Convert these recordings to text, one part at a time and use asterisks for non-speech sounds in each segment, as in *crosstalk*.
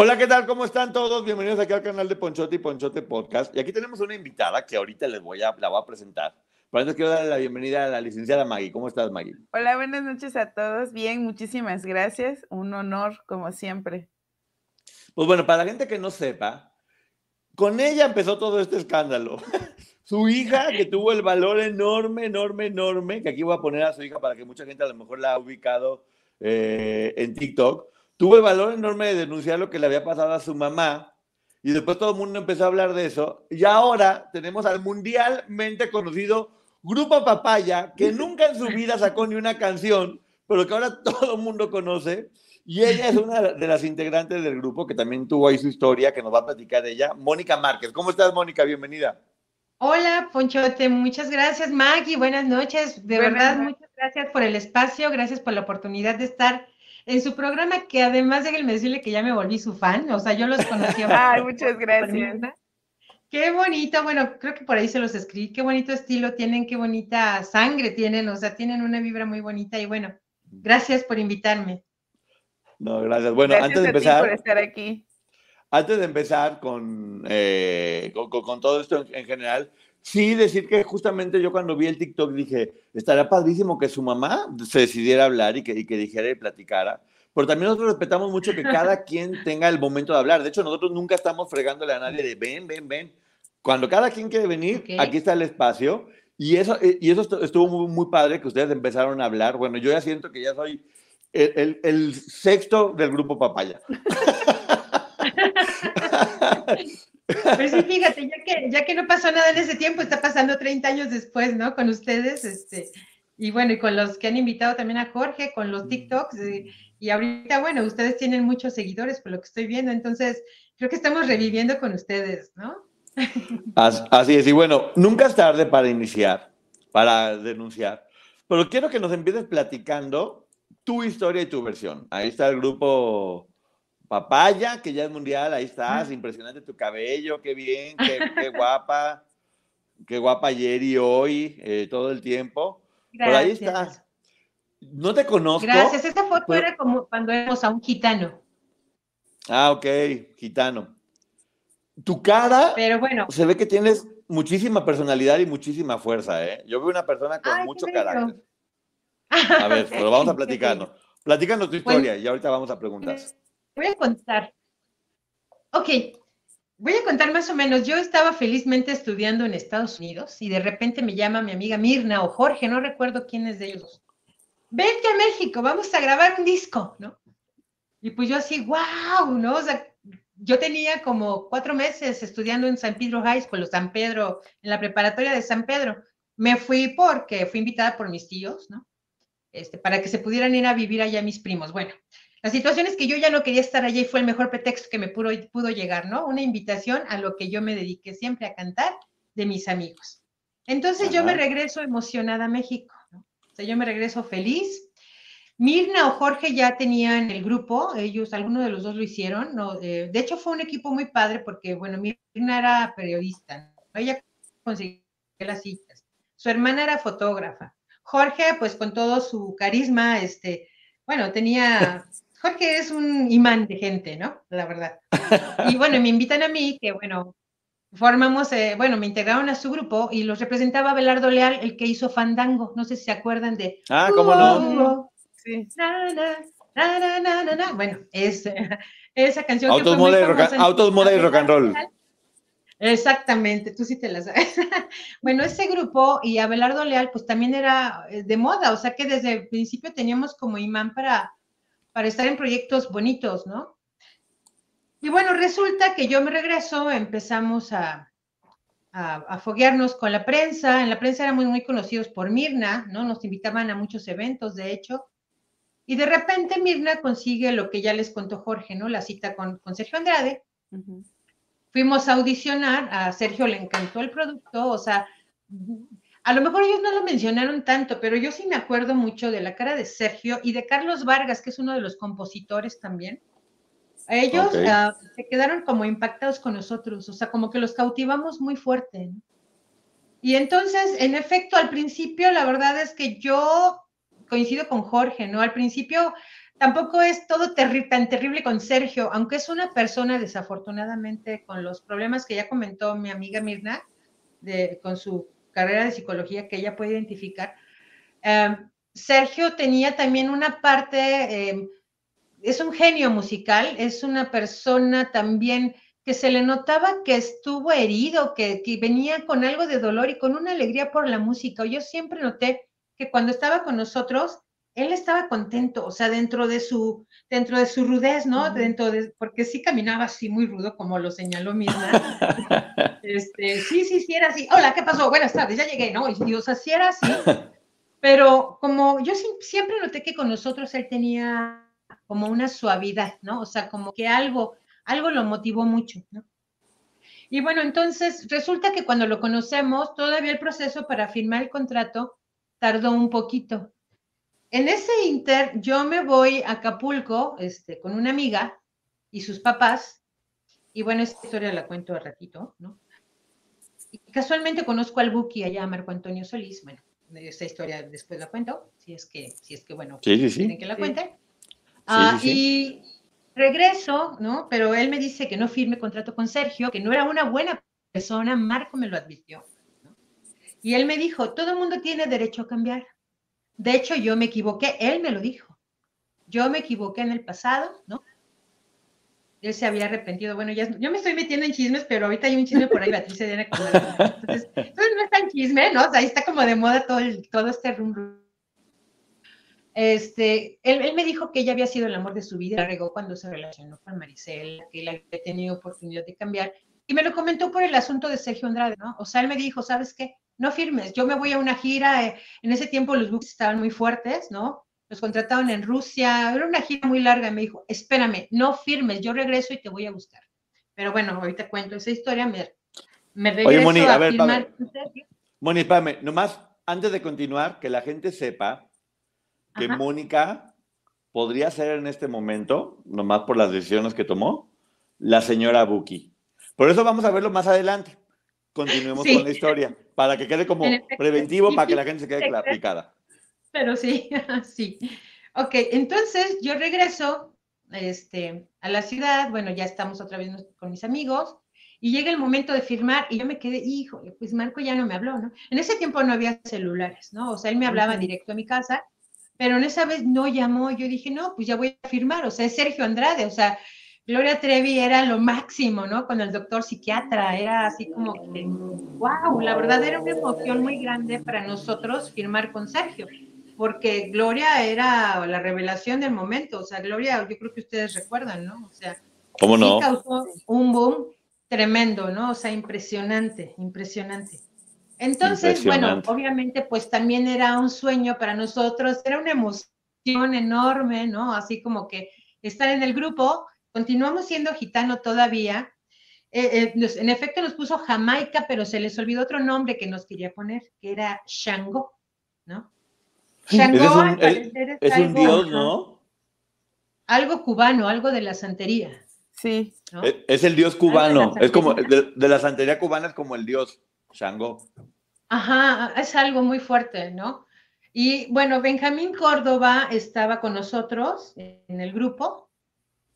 Hola, ¿qué tal? ¿Cómo están todos? Bienvenidos aquí al canal de Ponchote y Ponchote Podcast. Y aquí tenemos una invitada que ahorita les voy a, la voy a presentar. Por eso quiero darle la bienvenida a la licenciada Maggie. ¿Cómo estás, Maggie? Hola, buenas noches a todos. Bien, muchísimas gracias. Un honor, como siempre. Pues bueno, para la gente que no sepa, con ella empezó todo este escándalo. *laughs* su hija, que tuvo el valor enorme, enorme, enorme, que aquí voy a poner a su hija para que mucha gente a lo mejor la ha ubicado eh, en TikTok tuvo el valor enorme de denunciar lo que le había pasado a su mamá y después todo el mundo empezó a hablar de eso. Y ahora tenemos al mundialmente conocido Grupo Papaya, que *laughs* nunca en su vida sacó ni una canción, pero que ahora *laughs* todo el mundo conoce. Y ella es una de las integrantes del grupo que también tuvo ahí su historia, que nos va a platicar de ella, Mónica Márquez. ¿Cómo estás, Mónica? Bienvenida. Hola, Ponchote, muchas gracias, Maggie, buenas noches. De verdad, muchas gracias por el espacio, gracias por la oportunidad de estar en su programa, que además déjenme decirle que ya me volví su fan, o sea, yo los conocía. *laughs* Ay, muchas gracias. Qué bonito, bueno, creo que por ahí se los escribí, qué bonito estilo tienen, qué bonita sangre tienen, o sea, tienen una vibra muy bonita y bueno, gracias por invitarme. No, gracias. Bueno, antes de empezar. por estar aquí. Antes de empezar con, eh, con, todo esto en, general, sí decir que justamente yo cuando vi el TikTok dije, estaría padrísimo que su mamá se decidiera hablar y que, y que dijera y platicara. Pero también nosotros respetamos mucho que cada *laughs* quien tenga el momento de hablar. De hecho, nosotros nunca estamos fregándole a nadie de ven, ven, ven. Cuando cada quien quiere venir, aquí está el espacio. Y eso, eh, y eso estuvo muy, muy padre que ustedes empezaron a hablar. Bueno, yo ya siento que ya soy el, el, el sexto del grupo Papaya. Pues sí, fíjate, ya que, ya que no pasó nada en ese tiempo, está pasando 30 años después, ¿no? Con ustedes, este, y bueno, y con los que han invitado también a Jorge, con los TikToks, eh, y ahorita, bueno, ustedes tienen muchos seguidores por lo que estoy viendo, entonces creo que estamos reviviendo con ustedes, ¿no? Así es, y bueno, nunca es tarde para iniciar, para denunciar, pero quiero que nos empieces platicando tu historia y tu versión. Ahí está el grupo Papaya, que ya es mundial, ahí estás, impresionante tu cabello, qué bien, qué, guapa, qué guapa ayer y hoy, eh, todo el tiempo. Por ahí estás. No te conozco. Gracias, esta foto era como cuando éramos a un gitano. Ah, ok, gitano. Tu cara, pero bueno, se ve que tienes muchísima personalidad y muchísima fuerza, ¿eh? Yo veo una persona con mucho carácter. *laughs* A ver, pero vamos a platicarnos. Platícanos tu historia y ahorita vamos a preguntar. Voy a contar. Ok, voy a contar más o menos. Yo estaba felizmente estudiando en Estados Unidos y de repente me llama mi amiga Mirna o Jorge, no recuerdo quién es de ellos. Vente a México, vamos a grabar un disco, ¿no? Y pues yo así, wow, ¿no? O sea, yo tenía como cuatro meses estudiando en San Pedro High School, o San Pedro, en la preparatoria de San Pedro. Me fui porque fui invitada por mis tíos, ¿no? Este, para que se pudieran ir a vivir allá mis primos. Bueno, la situación es que yo ya no quería estar allá y fue el mejor pretexto que me pudo, pudo llegar, ¿no? Una invitación a lo que yo me dediqué siempre a cantar de mis amigos. Entonces yo me regreso emocionada a México, sea, yo me regreso feliz. Mirna o Jorge ya tenían el grupo, ellos, algunos de los dos lo hicieron, ¿no? de hecho fue un equipo muy padre porque, bueno, Mirna era periodista, ella consiguió las citas, su hermana era fotógrafa, Jorge, pues con todo su carisma, este, bueno, tenía Jorge es un imán de gente, ¿no? La verdad. Y bueno, me invitan a mí, que bueno, formamos, eh, bueno, me integraron a su grupo y los representaba Belardo Leal, el que hizo Fandango. No sé si se acuerdan de. Ah, ¿cómo no? Sí. bueno, es *laughs* esa canción. Autos, que moda, y rock, autos moda y rock and roll. Exactamente, tú sí te la sabes. *laughs* bueno, ese grupo y Abelardo Leal, pues también era eh, de moda, o sea que desde el principio teníamos como imán para para estar en proyectos bonitos, ¿no? Y bueno, resulta que yo me regreso, empezamos a, a, foguearnos con la prensa. En la prensa éramos muy conocidos por Mirna, ¿no? Nos invitaban a muchos eventos, de hecho. Y de repente Mirna consigue lo que ya les contó Jorge, ¿no? La cita con, con Sergio Andrade. Fuimos a audicionar, a Sergio le encantó el producto, o sea, a lo mejor ellos no lo mencionaron tanto, pero yo sí me acuerdo mucho de la cara de Sergio y de Carlos Vargas, que es uno de los compositores también. Ellos ah, se quedaron como impactados con nosotros, o sea, como que los cautivamos muy fuerte. Y entonces, en efecto, al principio, la verdad es que yo coincido con Jorge, ¿no? Al principio tampoco es todo tan terrible con Sergio, aunque es una persona desafortunadamente con los problemas que ya comentó mi amiga Mirna, de, con su carrera de psicología que ella puede identificar. Em, Sergio tenía también una parte, em, es un genio musical, es una persona también que se le notaba que estuvo herido, que, que venía con algo de dolor y con una alegría por la música. Yo siempre noté que cuando estaba con nosotros, él estaba contento, o sea, dentro de su, dentro de su rudez, ¿no? Dentro de, porque sí caminaba así muy rudo, como lo señaló Mirna. *laughs* este, sí, sí, sí, era así. Hola, ¿qué pasó? Buenas tardes, ya llegué, ¿no? Y, o sea, sí era así. *laughs* Pero como yo siempre noté que con nosotros él tenía como una suavidad, ¿no? O sea, como que algo, algo lo motivó mucho, ¿no? Y bueno, entonces resulta que cuando lo conocemos, todavía el proceso para firmar el contrato tardó un poquito. En ese inter, yo me voy a Acapulco este, con una amiga y sus papás, y bueno, esta historia la cuento a ratito, ¿no? Y casualmente conozco al Buki allá, Marco Antonio Solís, bueno, esta historia después la cuento, si es que, si es que bueno, sí, que la cuente. Ah, y regreso, ¿no? Pero él me dice que no firme contrato con Sergio, que no era una buena persona, Marco me lo advirtió. Y él me dijo, todo el mundo tiene derecho a cambiar. De hecho, yo me equivoqué, él me lo dijo. Yo me equivoqué en el pasado, ¿no? Él se había arrepentido. Bueno, ya, yo me estoy metiendo en chismes, pero ahorita hay un chisme por ahí, Beatriz se Entonces, entonces no es tan chisme, ¿no? O sea, ahí está como de moda todo, el, todo este rumbo. Este, él, él, me dijo que ella había sido el amor de su vida, regó cuando se relacionó con Maricel, que él había tenido oportunidad de cambiar, y me lo comentó por el asunto de Sergio Andrade, ¿no? O sea, él me dijo, ¿sabes qué? No firmes, yo me voy a una gira, eh, en ese tiempo los books estaban muy fuertes, ¿no? Los contrataron en Rusia, era una gira muy larga, y me dijo, espérame, no firmes, yo regreso y te voy a buscar. Pero bueno, ahorita cuento esa historia, me, me regreso Oye, Moni, a, a ver, firmar. Moni, espérame, nomás, antes de continuar, que la gente sepa que Ajá. Mónica podría ser en este momento, nomás por las decisiones que tomó, la señora Buki. Por eso vamos a verlo más adelante. Continuemos Sí. con la historia, para que quede como preventivo, para que la gente se quede picada. Pero sí, *laughs* sí. Ok, entonces yo regreso este, a la ciudad, bueno, ya estamos otra vez con mis amigos, y llega el momento de firmar, y yo me quedé, híjole, pues Marco ya no me habló, ¿no? En ese tiempo no había celulares, ¿no? O sea, él me hablaba directo a mi casa, pero en esa vez no llamó, yo dije, no, pues ya voy a firmar, o sea, es Sergio Andrade, o sea, Gloria Trevi era lo máximo, ¿no? Con el doctor psiquiatra, era así como que, wow, la verdad era una emoción muy grande para nosotros firmar con Sergio, porque Gloria era la revelación del momento, o sea, Gloria, yo creo que ustedes recuerdan, ¿no? O sea, ¿Cómo sí no? causó un boom tremendo, ¿no? O sea, impresionante, impresionante. Entonces, bueno, obviamente, pues también era un sueño para nosotros, era una emoción enorme, ¿no? Así como que estar en el grupo, continuamos siendo gitano todavía. Eh, eh, nos- en efecto, nos puso Jamaica, pero se les olvidó otro nombre que nos quería poner, que era Shango, ¿no? Ese es Shango, un- al parecer, es Es un algo- dios, ajá, ¿no? Algo cubano, algo de la santería, Sí, ¿no? Es, es el dios cubano. Es como, de, de la santería cubana es como el dios Shango. Ajá, es algo muy fuerte, ¿no? Y bueno, Benjamín Córdoba estaba con nosotros en el grupo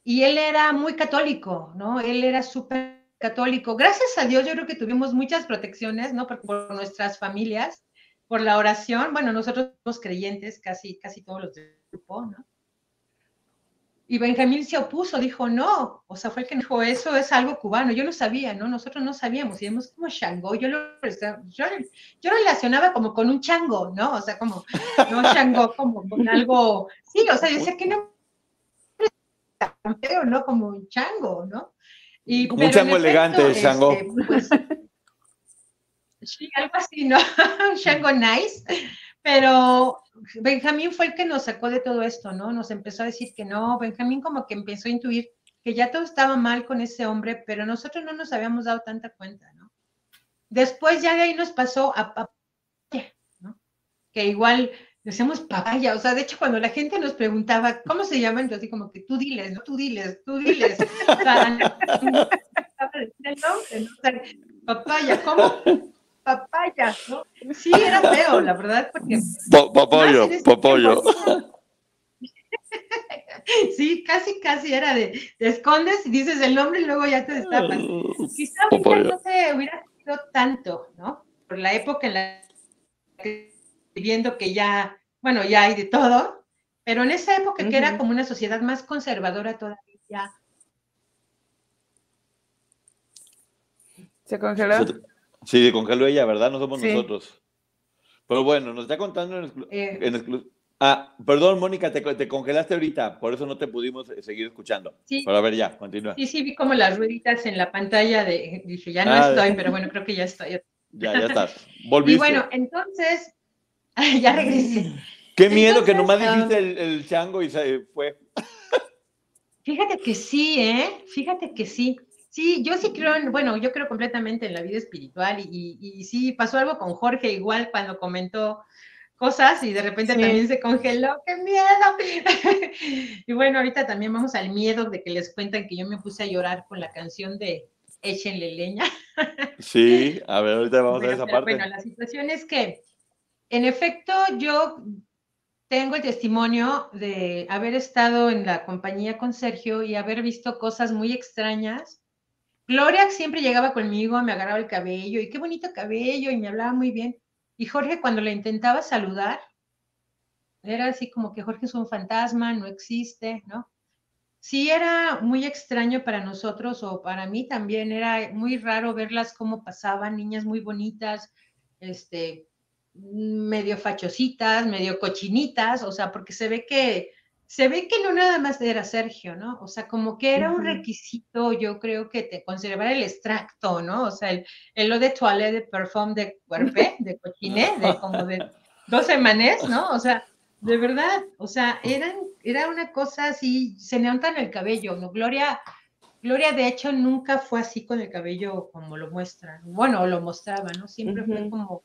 y él era muy católico, ¿no? Él era súper católico. Gracias a Dios, yo creo que tuvimos muchas protecciones, ¿no? Por, por nuestras familias, por la oración. Bueno, nosotros somos creyentes, casi, casi todos los del grupo, ¿no? Y Benjamín se opuso, dijo, no, o sea, fue el que dijo, eso es algo cubano, yo no sabía, ¿no? Nosotros no sabíamos, y vemos como Shango, yo lo, yo, yo relacionaba como con un chango, ¿no? O sea, como, no Shango, como con algo, sí, o sea, yo decía que no, ¿no? Como un chango, ¿no? Y, un en chango elegante, este, Shango. pues, sí, algo así, ¿no? *laughs* Un Shango nice, pero Benjamín fue el que nos sacó de todo esto, ¿no? Nos empezó a decir que no, Benjamín como que empezó a intuir que ya todo estaba mal con ese hombre, pero nosotros no nos habíamos dado tanta cuenta, ¿no? Después ya de ahí nos pasó a papaya, ¿no? Que igual decíamos papaya, o sea, de hecho cuando la gente nos preguntaba cómo se llaman, yo así como que tú diles, ¿no? Tú diles, tú diles. *laughs* O sea, *laughs* no papaya, ¿cómo? Papaya, ¿no? Sí, era feo, la verdad, porque Po- Popollo, popollo. *laughs* Sí, casi, casi era de, te escondes y dices el nombre y luego ya te destapas. Quizá ahorita no se hubiera sido tanto, ¿no? Por la época en la que viendo que ya, bueno, ya hay de todo, pero en esa época que era como una sociedad más conservadora todavía. ¿Se congeló? Sí, se congeló ella, ¿verdad? No somos nosotros. Pero bueno, nos está contando en, exclusiva. Eh. Ah, perdón, Mónica, te, congelaste ahorita, por eso no te pudimos eh, seguir escuchando. Sí. Pero a ver, ya, continúa. Sí, sí, vi como las rueditas en la pantalla de, dije, ya no ah, estoy, pero bueno, creo que ya estoy. Ya, ya estás. Volviste. Y bueno, entonces, *laughs* ya regresé. Qué miedo que nomás dijiste el, el, chango y se fue. Fíjate que sí, ¿eh? Fíjate que sí. Sí, yo sí creo en, bueno, yo creo completamente en la vida espiritual y, y sí, pasó algo con Jorge igual cuando comentó cosas y de repente también se congeló, ¡qué miedo! *laughs* y bueno, ahorita también vamos al miedo de que les cuentan que yo me puse a llorar con la canción de Échenle leña. sí, a ver, ahorita vamos a ver esa parte. Bueno, la situación es que, en efecto, yo tengo el testimonio de haber estado en la compañía con Sergio y haber visto cosas muy extrañas. Gloria siempre llegaba conmigo, me agarraba el cabello y qué bonito cabello y me hablaba muy bien. Y Jorge cuando le intentaba saludar, era así como que Jorge es un fantasma, no existe, ¿no? Sí era muy extraño para nosotros o para mí también, era muy raro verlas cómo pasaban, niñas muy bonitas, este, medio fachositas, medio cochinitas, o sea, porque se ve que se ve que no nada más era Sergio, ¿no? O sea, como que era un requisito, yo creo que te conservar el extracto, ¿no? O sea, el, lo de toilette, de perfume, de cuerpe, *laughs* de cochiné, de como de dos semanas, ¿no? O sea, de verdad, o sea, eran, era una cosa así, se levantan el cabello, ¿no? Gloria, Gloria de hecho nunca fue así con el cabello como lo muestran, bueno, lo mostraba, ¿no? Siempre fue como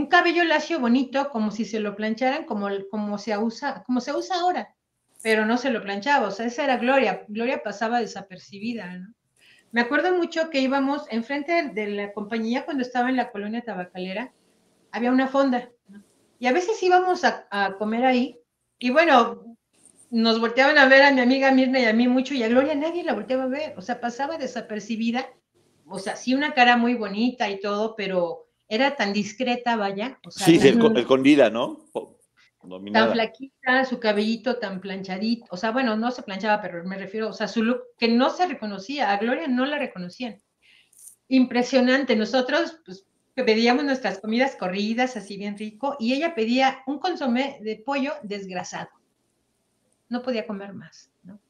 un cabello lacio bonito, como si se lo plancharan, como, como, se usa, como se usa ahora, pero no se lo planchaba, o sea, esa era Gloria, Gloria pasaba desapercibida, ¿no? Me acuerdo mucho que íbamos enfrente de la compañía cuando estaba en la colonia tabacalera, había una fonda, y a veces íbamos a, a comer ahí, y bueno, nos volteaban a ver a mi amiga Mirna y a mí mucho, y a Gloria nadie la volteaba a ver, o sea, pasaba desapercibida, o sea, sí una cara muy bonita y todo, pero era tan discreta, vaya. sí, escondida, ¿no? Tan flaquita, su cabellito tan planchadito, o sea, bueno, no se planchaba, pero me refiero, o sea, su look que no se reconocía, a Gloria no la reconocían. Impresionante, nosotros pues pedíamos nuestras comidas corridas, así bien rico, y ella pedía un consomé de pollo desgrasado. No podía comer más, ¿no?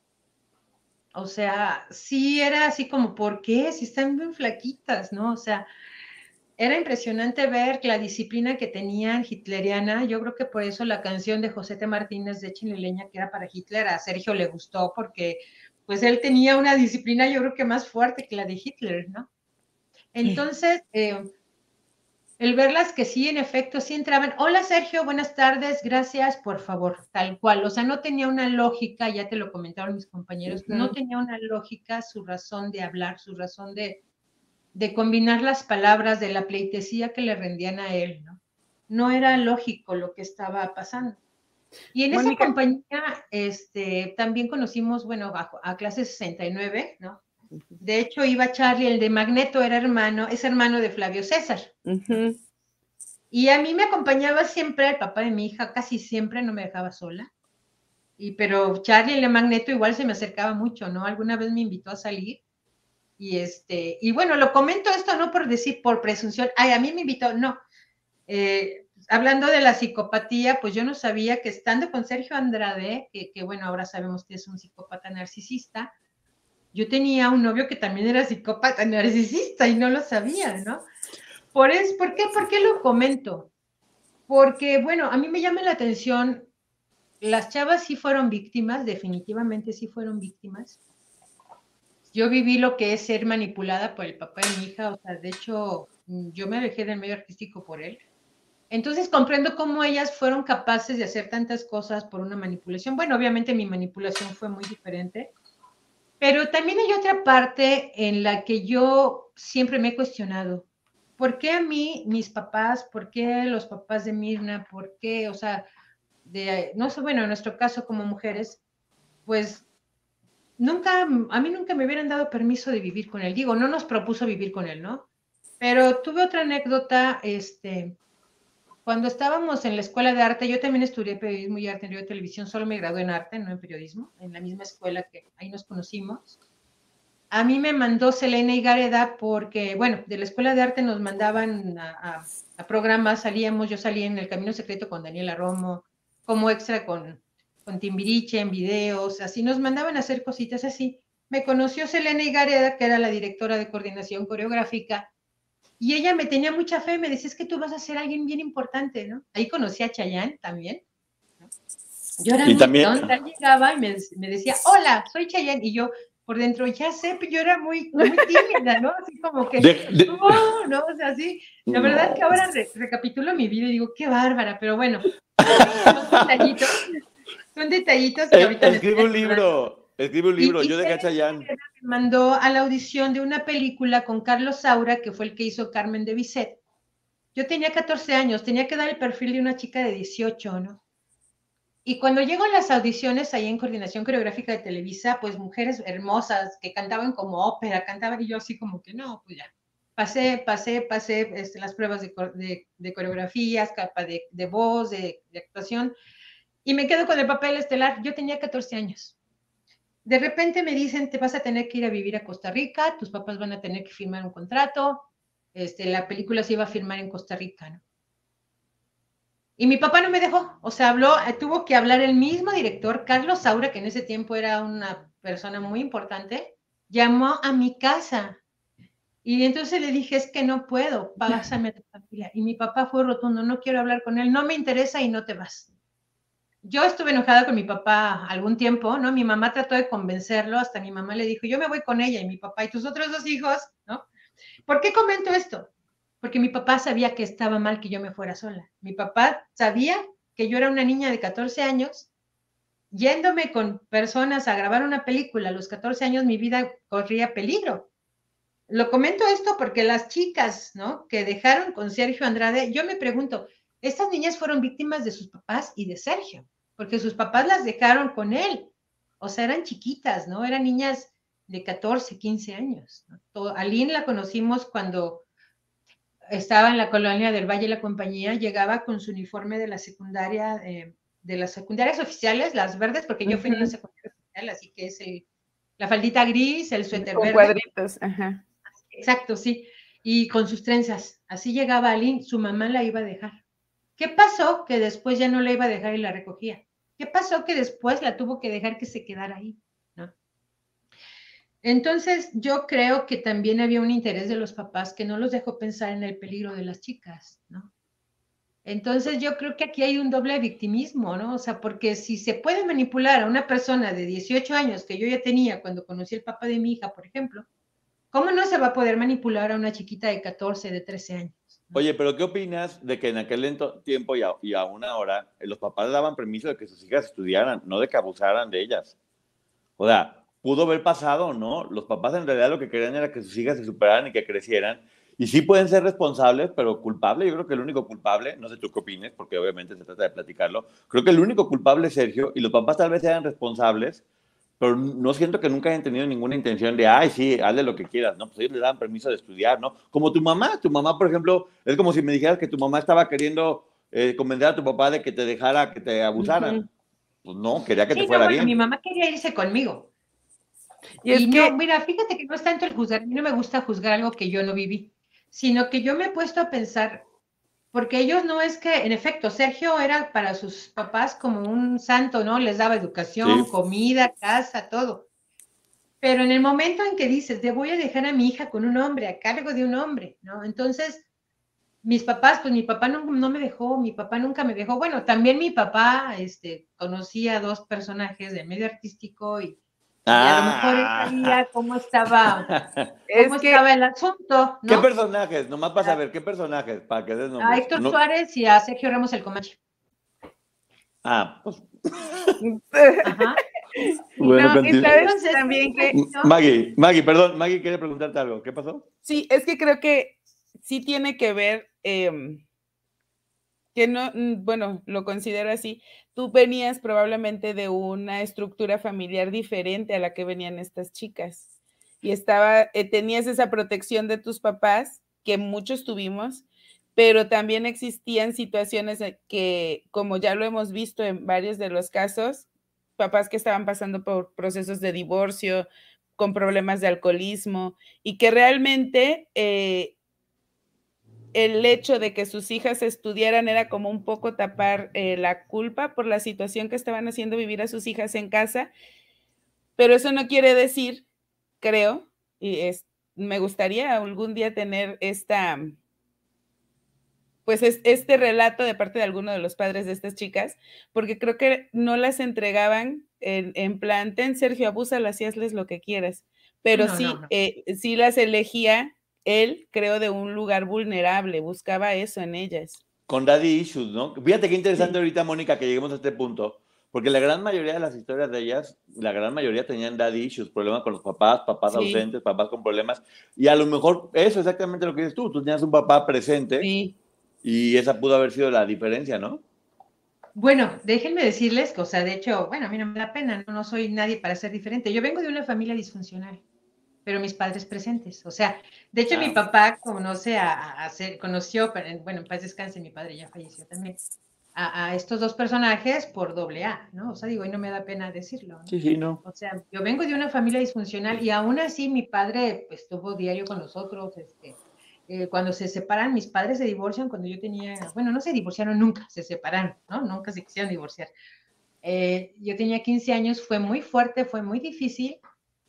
O sea, sí era así como, ¿por qué? Si están bien flaquitas, ¿no? O sea, era impresionante ver la disciplina que tenían hitleriana. Yo creo que por eso la canción de José T. Martínez de Chinileña, que era para Hitler, a Sergio le gustó porque pues él tenía una disciplina yo creo que más fuerte que la de Hitler, ¿no? Entonces, eh, el verlas que sí, en efecto, sí entraban. Hola Sergio, buenas tardes, gracias, por favor, tal cual. O sea, no tenía una lógica, ya te lo comentaron mis compañeros, no tenía una lógica su razón de hablar, su razón de, de combinar las palabras de la pleitesía que le rendían a él, ¿no? No era lógico lo que estaba pasando. Y en esa compañía este, también conocimos, bueno, a, clase 69, ¿no? De hecho, iba Charlie, el de Magneto, era hermano, es hermano de Flavio César. Y a mí me acompañaba siempre el papá de mi hija, casi siempre no me dejaba sola. Y, pero Charlie, el de Magneto, igual se me acercaba mucho, ¿no? Alguna vez me invitó a salir y, este, y bueno, lo comento esto no por decir, por presunción, ay, a mí me invitó, no. Eh, hablando de la psicopatía, pues yo no sabía que estando con Sergio Andrade, que, que, bueno, ahora sabemos que es un psicópata narcisista, yo tenía un novio que también era psicópata narcisista y no lo sabía, ¿no? Por, es, ¿por, qué, ¿Por qué lo comento? Porque, bueno, a mí me llama la atención, las chavas sí fueron víctimas, definitivamente sí fueron víctimas, yo viví lo que es ser manipulada por el papá de mi hija, o sea, de hecho, mm, yo me alejé del medio artístico por él. Entonces comprendo cómo ellas fueron capaces de hacer tantas cosas por una manipulación. Bueno, obviamente mi manipulación fue muy diferente, pero también hay otra parte en la que yo siempre me he cuestionado. ¿Por qué a mí, mis papás, por qué los papás de Mirna, por qué, o sea, de, no sé, bueno, en nuestro caso como mujeres, pues nunca, a mí nunca me hubieran dado permiso de vivir con él. Digo, no nos propuso vivir con él, ¿no? Pero tuve otra anécdota, este, cuando estábamos en la escuela de arte, yo también estudié periodismo y arte en televisión, solo me gradué en arte, no en periodismo, en la misma escuela que ahí nos conocimos. A mí me mandó Selena y Gareda porque, bueno, de la escuela de arte nos mandaban a, a programas, salíamos, yo salí en El Camino Secreto con Daniela Romo, como extra con, con Timbiriche en videos, así nos mandaban a hacer cositas así. Me conoció Selena Gareda, que era la directora de coordinación coreográfica, y ella me tenía mucha fe, me decía, es que tú vas a ser alguien bien importante, ¿no? Ahí conocí a Chayanne también. Yo era muy también... llegaba y me, me, decía, hola, soy Chayanne, y yo por dentro, ya sé, pero yo era muy, muy *laughs* tímida, ¿no? Así como que, oh, no, o sea, así. La verdad es que ahora recapitulo mi vida y digo, qué bárbara, pero bueno, *laughs* son detallitos. Que eh, escribe un libro, escribe un libro, yo de Chayanne. Me mandó a la audición de una película con Carlos Saura, que fue el que hizo Carmen de Bizet. Yo tenía 14 años, tenía que dar el perfil de una chica de 18, ¿no? Y cuando llego a las audiciones ahí en Coordinación Coreográfica de Televisa, pues mujeres hermosas que cantaban como ópera, cantaban y yo así como que no, pues ya. Pasé, pasé, pasé este, las pruebas de, de, de coreografías, capa de, de voz, de, actuación, y me quedo con el papel estelar. Yo tenía 14 años. De repente me dicen, te vas a tener que ir a vivir a Costa Rica, tus papás van a tener que firmar un contrato, este, la película se iba a filmar en Costa Rica, ¿no? Y mi papá no me dejó, o sea, habló, eh, tuvo que hablar el mismo director, Carlos Saura, que en ese tiempo era una persona muy importante, llamó a mi casa. Y entonces le dije, es que no puedo, pásame a tu familia. Y mi papá fue rotundo, no quiero hablar con él, no me interesa y no te vas. Yo estuve enojada con mi papá algún tiempo, ¿no? Mi mamá trató de convencerlo, hasta mi mamá le dijo, yo me voy con ella y mi papá y tus otros dos hijos, ¿no? ¿Por qué comento esto? porque mi papá sabía que estaba mal que yo me fuera sola. Mi papá sabía que yo era una niña de 14 años, yéndome con personas a grabar una película a los 14 años, mi vida corría peligro. Lo comento esto porque las chicas, ¿no? Que dejaron con Sergio Andrade, yo me pregunto, estas niñas fueron víctimas de sus papás y de Sergio, porque sus papás las dejaron con él. O sea, eran chiquitas, ¿no? Eran niñas de 14, 15 años. ¿no? Aline la conocimos cuando estaba en la colonia del Valle la Compañía, llegaba con su uniforme de la secundaria, eh, de las secundarias oficiales, las verdes, porque yo fui en la secundaria oficial, así que es la faldita gris, el suéter con cuadritos, ajá. Exacto, sí. Y con sus trenzas. Así llegaba Aline, su mamá la iba a dejar. ¿Qué pasó? Que después ya no la iba a dejar y la recogía. ¿Qué pasó? Que después la tuvo que dejar que se quedara ahí. Entonces, yo creo que también había un interés de los papás que no los dejó pensar en el peligro de las chicas, ¿no? Entonces, yo creo que aquí hay un doble victimismo, ¿no? O sea, porque si se puede manipular a una persona de 18 años que yo ya tenía cuando conocí el papá de mi hija, por ejemplo, ¿cómo no se va a poder manipular a una chiquita de 14, de 13 años? Oye, pero ¿qué opinas de que en aquel tiempo y, y aún ahora los papás daban permiso de que sus hijas estudiaran, no de que abusaran de ellas? O sea, pudo haber pasado, ¿no? Los papás en realidad lo que querían era que sus hijas se superaran y que crecieran. Y sí pueden ser responsables, pero culpable, yo creo que el único culpable, no sé tú qué opines, porque obviamente se trata de platicarlo, creo que el único culpable es Sergio y los papás tal vez sean responsables, pero no siento que nunca hayan tenido ninguna intención de, ay, sí, hazle lo que quieras, ¿no? Pues ellos le dan permiso de estudiar, ¿no? Como tu mamá, tu mamá, por ejemplo, es como si me dijeras que tu mamá estaba queriendo eh, convencer a tu papá de que te dejara que te abusaran. Pues no, quería que te fuera bien. Mi mamá quería irse conmigo. Y, es que, mira, fíjate que no es tanto el juzgar, no me gusta juzgar algo que yo no viví, sino que yo me he puesto a pensar, porque ellos no es que, en efecto, Sergio era para sus papás como un santo, ¿no? Les daba educación, comida, casa, todo. Pero en el momento en que dices, te voy a dejar a mi hija con un hombre, a cargo de un hombre, ¿no? Entonces, mis papás, pues mi papá no, no, me dejó, mi papá nunca me dejó. Bueno, también mi papá este, conocía a dos personajes del medio artístico y y a lo mejor él ah. sabía cómo estaba, *laughs* cómo estaba el asunto. ¿Qué personajes? Nomás para saber, ¿qué personajes? Para que des A Héctor Suárez y a Sergio Ramos el Comanche. Ah, pues. Ajá. *laughs* Bueno, y sabes también que. Maggie, Maggie, perdón, Maggie quiere preguntarte algo. ¿Qué pasó? Sí, es que creo que sí tiene que ver. Eh, que no, mm, bueno, lo considero así, tú venías probablemente de una estructura familiar diferente a la que venían estas chicas y estaba, eh, tenías esa protección de tus papás que muchos tuvimos, pero también existían situaciones que, como ya lo hemos visto en varios de los casos, papás que estaban pasando por procesos de divorcio, con problemas de alcoholismo y que realmente eh, el hecho de que sus hijas estudiaran era como un poco tapar eh, la culpa por la situación que estaban haciendo vivir a sus hijas en casa, pero eso no quiere decir, creo, y es, me gustaría algún día tener esta, pues es, este relato de parte de alguno de los padres de estas chicas, porque creo que no las entregaban en, en plan, ten Sergio, abúsalas y hazles lo que quieras, pero sí, eh, sí las elegía él, creo, de un lugar vulnerable, buscaba eso en ellas. Con daddy issues, ¿no? Fíjate qué interesante ahorita, Mónica, que lleguemos a este punto, porque la gran mayoría de las historias de ellas, la gran mayoría tenían daddy issues, problemas con los papás, papás ausentes, papás con problemas, y a lo mejor eso es exactamente lo que dices tú, tú tenías un papá presente y esa pudo haber sido la diferencia, ¿no? Bueno, déjenme decirles que, o sea, de hecho, bueno, a mí no me da pena, no, no soy nadie para ser diferente. Yo vengo de una familia disfuncional pero mis padres presentes. O sea, de hecho, mi papá conoce a, a, conoció, bueno, en paz descanse, mi padre ya falleció también, a, estos dos personajes por doble A, ¿no? O sea, digo, y no me da pena decirlo. Sí, sí, no. O sea, yo vengo de una familia disfuncional y aún así mi padre pues, estuvo diario con nosotros. Este, eh, cuando se separan, mis padres se divorcian cuando yo tenía, bueno, no se divorciaron nunca, se separaron, ¿no? Nunca se quisieron divorciar. Eh, yo tenía 15 años, fue muy fuerte, fue muy difícil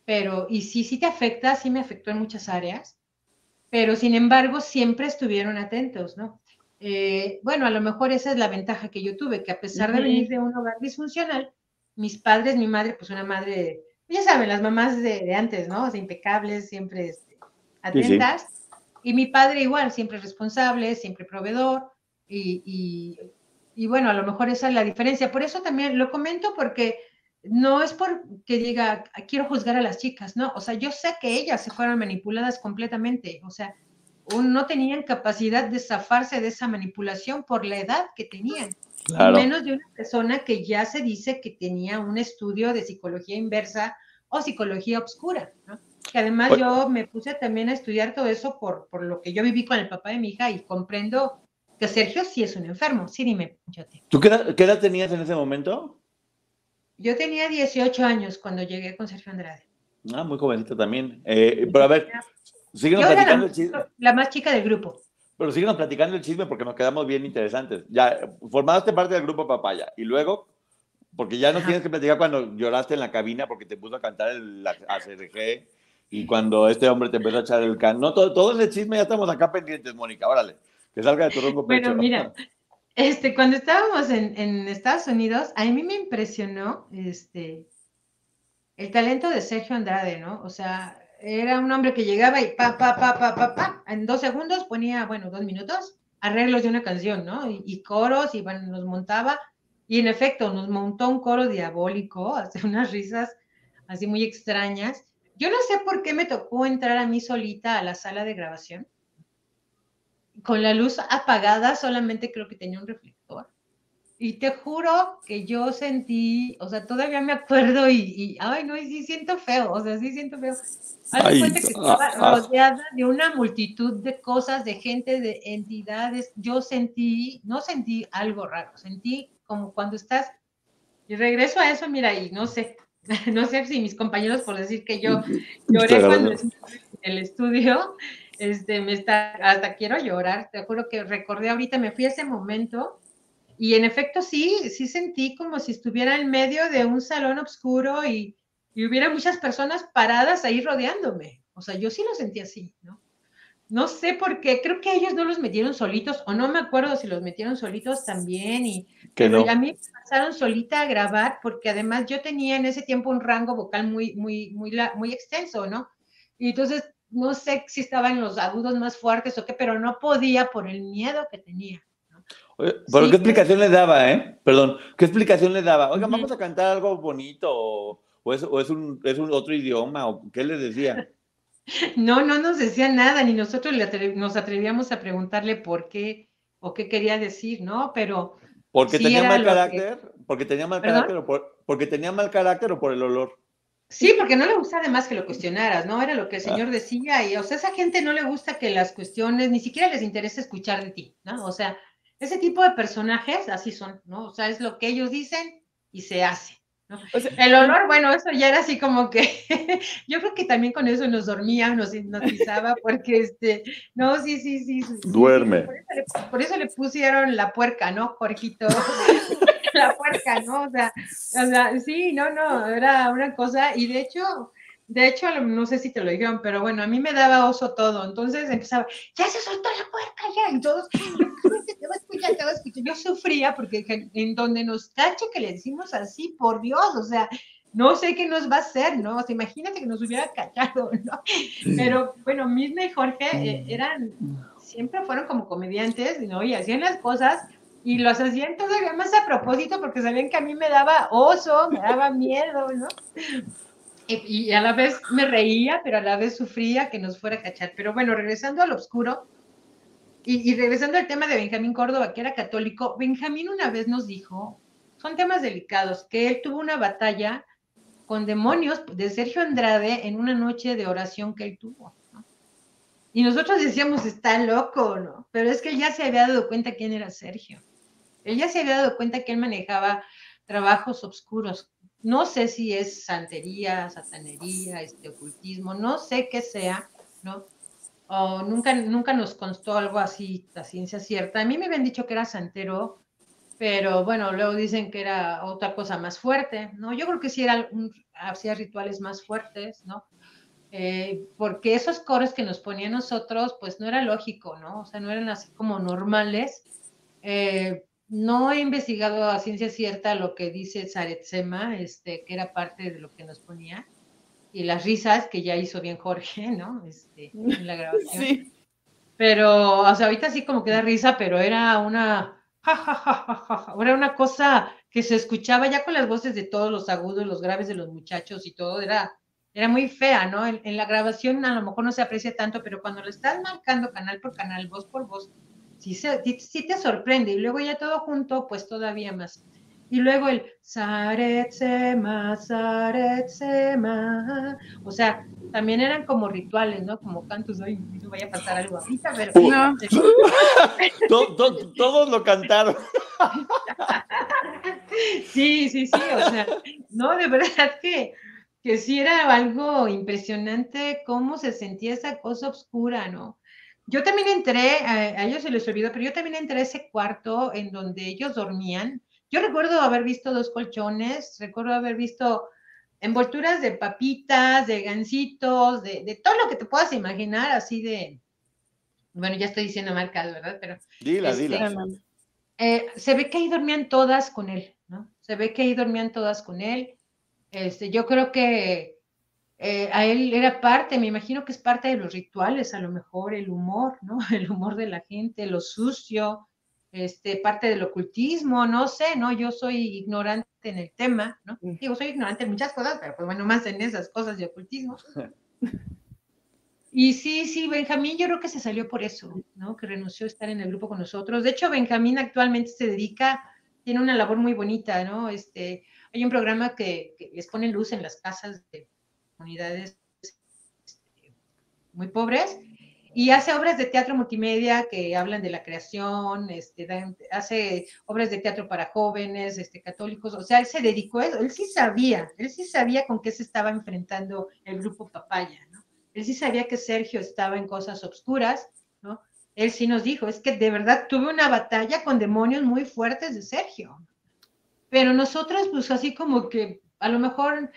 pero, y sí, sí te afecta, sí me afectó en muchas áreas, pero sin embargo siempre estuvieron atentos, ¿no? Eh, bueno, a lo mejor esa es la ventaja que yo tuve, que a pesar de venir de un hogar disfuncional, mis padres, mi madre, pues una madre, ya saben, las mamás de, antes, ¿no? O sea, impecables, siempre este, atentas. Y mi padre igual, siempre responsable, siempre proveedor. Y, y, y, bueno, a lo mejor esa es la diferencia. Por eso también lo comento porque no es porque diga, quiero juzgar a las chicas, no, o sea, yo sé que ellas se fueron manipuladas completamente, o sea, no tenían capacidad de zafarse de esa manipulación por la edad que tenían. Menos de una persona que ya se dice que tenía un estudio de psicología inversa o psicología obscura, ¿no? Que además yo me puse también a estudiar todo eso por, por lo que yo viví con el papá de mi hija y comprendo que Sergio sí es un enfermo. Sí, dime, ¿Tú qué edad tenías en ese momento? Yo tenía 18 años cuando llegué con Sergio Andrade. Ah, muy jovencito también. Eh, pero a ver, síguenos platicando el chisme. La más chica del grupo. Pero síguenos platicando el chisme porque nos quedamos bien interesantes. Ya, formaste parte del grupo Papaya y luego, porque ya no tienes que platicar cuando lloraste en la cabina porque te puso a cantar el ACRG y cuando este hombre te empezó a echar el can. No, todo, todo ese chisme ya estamos acá pendientes, Mónica. Órale, que salga de tu pecho. Bueno, mira, Este, cuando estábamos en, Estados Unidos, a mí me impresionó este, el talento de Sergio Andrade, ¿no? O sea, era un hombre que llegaba y pa, pa, pa, pa, en dos segundos ponía, bueno, dos minutos, arreglos de una canción, ¿no? Y, coros, y bueno, nos montaba, y en efecto, nos montó un coro diabólico, *laughs* hace unas risas así muy extrañas. Yo no sé por qué me tocó entrar a mí solita a la sala de grabación con la luz apagada, solamente creo que tenía un reflector. Y te juro que yo sentí, o sea, todavía me acuerdo y, ay, no, y sí siento feo, o sea, sí siento feo. Ay, cuenta que estaba ah, ah. rodeada de una multitud de cosas, de gente, de entidades. Yo sentí, no sentí algo raro, sentí como cuando estás, y regreso a eso, mira, y no sé, *laughs* no sé si mis compañeros por decir que yo *laughs* lloré cuando en el estudio, este, me está, hasta quiero llorar, te juro que recordé ahorita, me fui a ese momento y en efecto sí, sí sentí como si estuviera en medio de un salón oscuro y, y hubiera muchas personas paradas ahí rodeándome. O sea, yo sí lo sentí así, ¿no? No sé por qué, creo que ellos no los metieron solitos, o no me acuerdo si los metieron solitos también, y que no. a mí me pasaron solita a grabar, porque además yo tenía en ese tiempo un rango vocal muy, muy, muy, muy extenso, ¿no? Y entonces no sé si estaba en los agudos más fuertes o qué, pero no podía por el miedo que tenía. pero ¿qué explicación le daba, eh? Perdón, ¿qué explicación le daba? Oiga, vamos a cantar algo bonito o, es, un, es, un, otro idioma o qué le decía. *laughs* No, no nos decía nada, ni nosotros nos atrevíamos a preguntarle por qué, o qué quería decir, ¿no? Pero... Porque sí tenía mal que- carácter, porque tenía mal ¿Perdón? carácter o por, porque tenía mal carácter o por el olor. Sí, porque no le gusta además que lo cuestionaras, ¿no? Era lo que el señor decía y, o sea, esa gente no le gusta que las cuestiones, ni siquiera les interesa escuchar de ti, ¿no? O sea, ese tipo de personajes así son, ¿no? O sea, es lo que ellos dicen y se hace. ¿no? O sea, El olor, bueno, eso ya era así como que *laughs* yo creo que también con eso nos dormía, nos hipnotizaba, *laughs* porque este, no, sí, sí, sí. sí, sí, Duerme. Por eso, le, por eso le pusieron la puerca, ¿no, Jorgito? *laughs* *laughs* la puerca, ¿no? O sea, o sea, sí, no, no, era una cosa, y de hecho, de hecho, no sé si te lo dijeron, pero bueno, a mí me daba oso todo, entonces empezaba, ya se soltó la puerca, ya, y todos, te va a escuchar, te va a escuchar. Yo sufría porque que- en donde nos cache que le decimos así, por Dios, o sea, no sé qué nos va a hacer, ¿no? O sea, imagínate que nos hubiera cachado, *laughs* ¿no? Pero bueno, Mirna y Jorge eh, eran, siempre fueron como comediantes, ¿no? Y hacían las cosas y los hacían todavía más a propósito porque sabían que a mí me daba oso, me daba miedo, ¿no? Y, a la vez me reía, pero a la vez sufría que nos fuera a cachar. Pero bueno, regresando al oscuro y, y regresando al tema de Benjamín Córdoba, que era católico, Benjamín una vez nos dijo, son temas delicados, que él tuvo una batalla con demonios de Sergio Andrade en una noche de oración que él tuvo. Y nosotros decíamos, está loco, ¿no? Pero es que él ya se había dado cuenta quién era Sergio. Él ya se había dado cuenta que él manejaba trabajos oscuros. No sé si es santería, satanería, este ocultismo, no sé qué sea, ¿no? Nunca, nunca nos constó algo así, la ciencia cierta. A mí me habían dicho que era santero, pero bueno, luego dicen que era otra cosa más fuerte, ¿no? Yo creo que sí era hacía rituales más fuertes, ¿no? Eh, porque esos coros que nos ponía nosotros, pues no era lógico, ¿no? O sea, no eran así como normales. Eh, no he investigado a ciencia cierta lo que dice Saretsema, este, que era parte de lo que nos ponía, y las risas que ya hizo bien Jorge, ¿no? Este, en la *laughs* grabación. Sí. Pero, o sea, ahorita sí como que da risa, pero era una, ja, ja, ja, era una cosa que se escuchaba ya con las voces de todos los agudos, los graves de los muchachos y todo, era, era muy fea, ¿no? En, en la grabación a lo mejor no se aprecia tanto, pero cuando lo estás marcando canal por canal, voz por voz, se, sí te sorprende. Y luego ya todo junto, pues todavía más. Y luego el Saretsema, Saretsema. O sea, también eran como rituales, ¿no? Como cantos, ay, no vaya a pasar algo ahorita, pero. No. *laughs* To- to- todos lo cantaron. Sí, sí, sí, o sea, no, de verdad que, que sí era algo impresionante cómo se sentía esa cosa oscura, ¿no? Yo también entré, a, ellos se les olvidó, pero yo también entré a ese cuarto en donde ellos dormían. Yo recuerdo haber visto dos colchones, recuerdo haber visto envolturas de papitas, de gancitos, de, de todo lo que te puedas imaginar, así de, bueno, ya estoy diciendo marcas, ¿verdad? Pero Dila, Este, dila. Eh, se ve que ahí dormían todas con él, ¿no? Se ve que ahí dormían todas con él. Este, yo creo que eh, a él era parte, me imagino que es parte de los rituales, a lo mejor el humor, ¿no? *laughs* El humor de la gente, lo sucio, este, parte del ocultismo, no sé, ¿no? Yo soy ignorante en el tema, ¿no? Mm. Digo, soy ignorante en muchas cosas, pero pues bueno, más en esas cosas de ocultismo. *laughs* Y sí, sí, Benjamín yo creo que se salió por eso, ¿no? Que renunció a estar en el grupo con nosotros. De hecho, Benjamín actualmente se dedica, tiene una labor muy bonita, ¿no? Este, hay un programa que, que les pone luz en las casas de comunidades este, muy pobres y hace obras de teatro multimedia que hablan de la creación, este, hace obras de teatro para jóvenes, este, católicos, o sea, él se dedicó eso, él sí sabía, él sí sabía con qué se estaba enfrentando el grupo Papaya, ¿no? Él sí sabía que Sergio estaba en cosas obscuras, ¿no? Él sí nos dijo, es que de verdad tuve una batalla con demonios muy fuertes de Sergio. Pero nosotros, pues así como que, a lo mejor,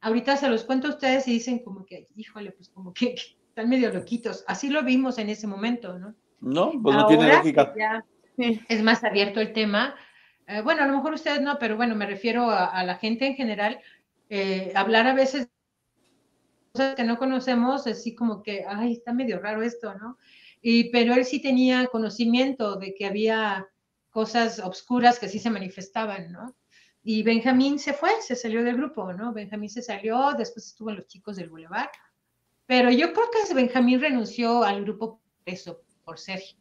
ahorita se los cuento a ustedes y dicen como que, híjole, pues como que, que están medio loquitos. Así lo vimos en ese momento, ¿no? No, pues no tiene lógica. ya es más abierto el tema. eh, bueno, a lo mejor ustedes no, pero bueno, me refiero a, a la gente en general. eh, hablar a veces cosas que no conocemos, así como que, ay, está medio raro esto, ¿no? Y, pero él sí tenía conocimiento de que había cosas obscuras que sí se manifestaban, ¿no? Y Benjamín se fue, se salió del grupo, ¿no? Benjamín se salió, después estuvo en los chicos del Boulevard. Pero yo creo que Benjamín renunció al grupo por eso, por Sergio.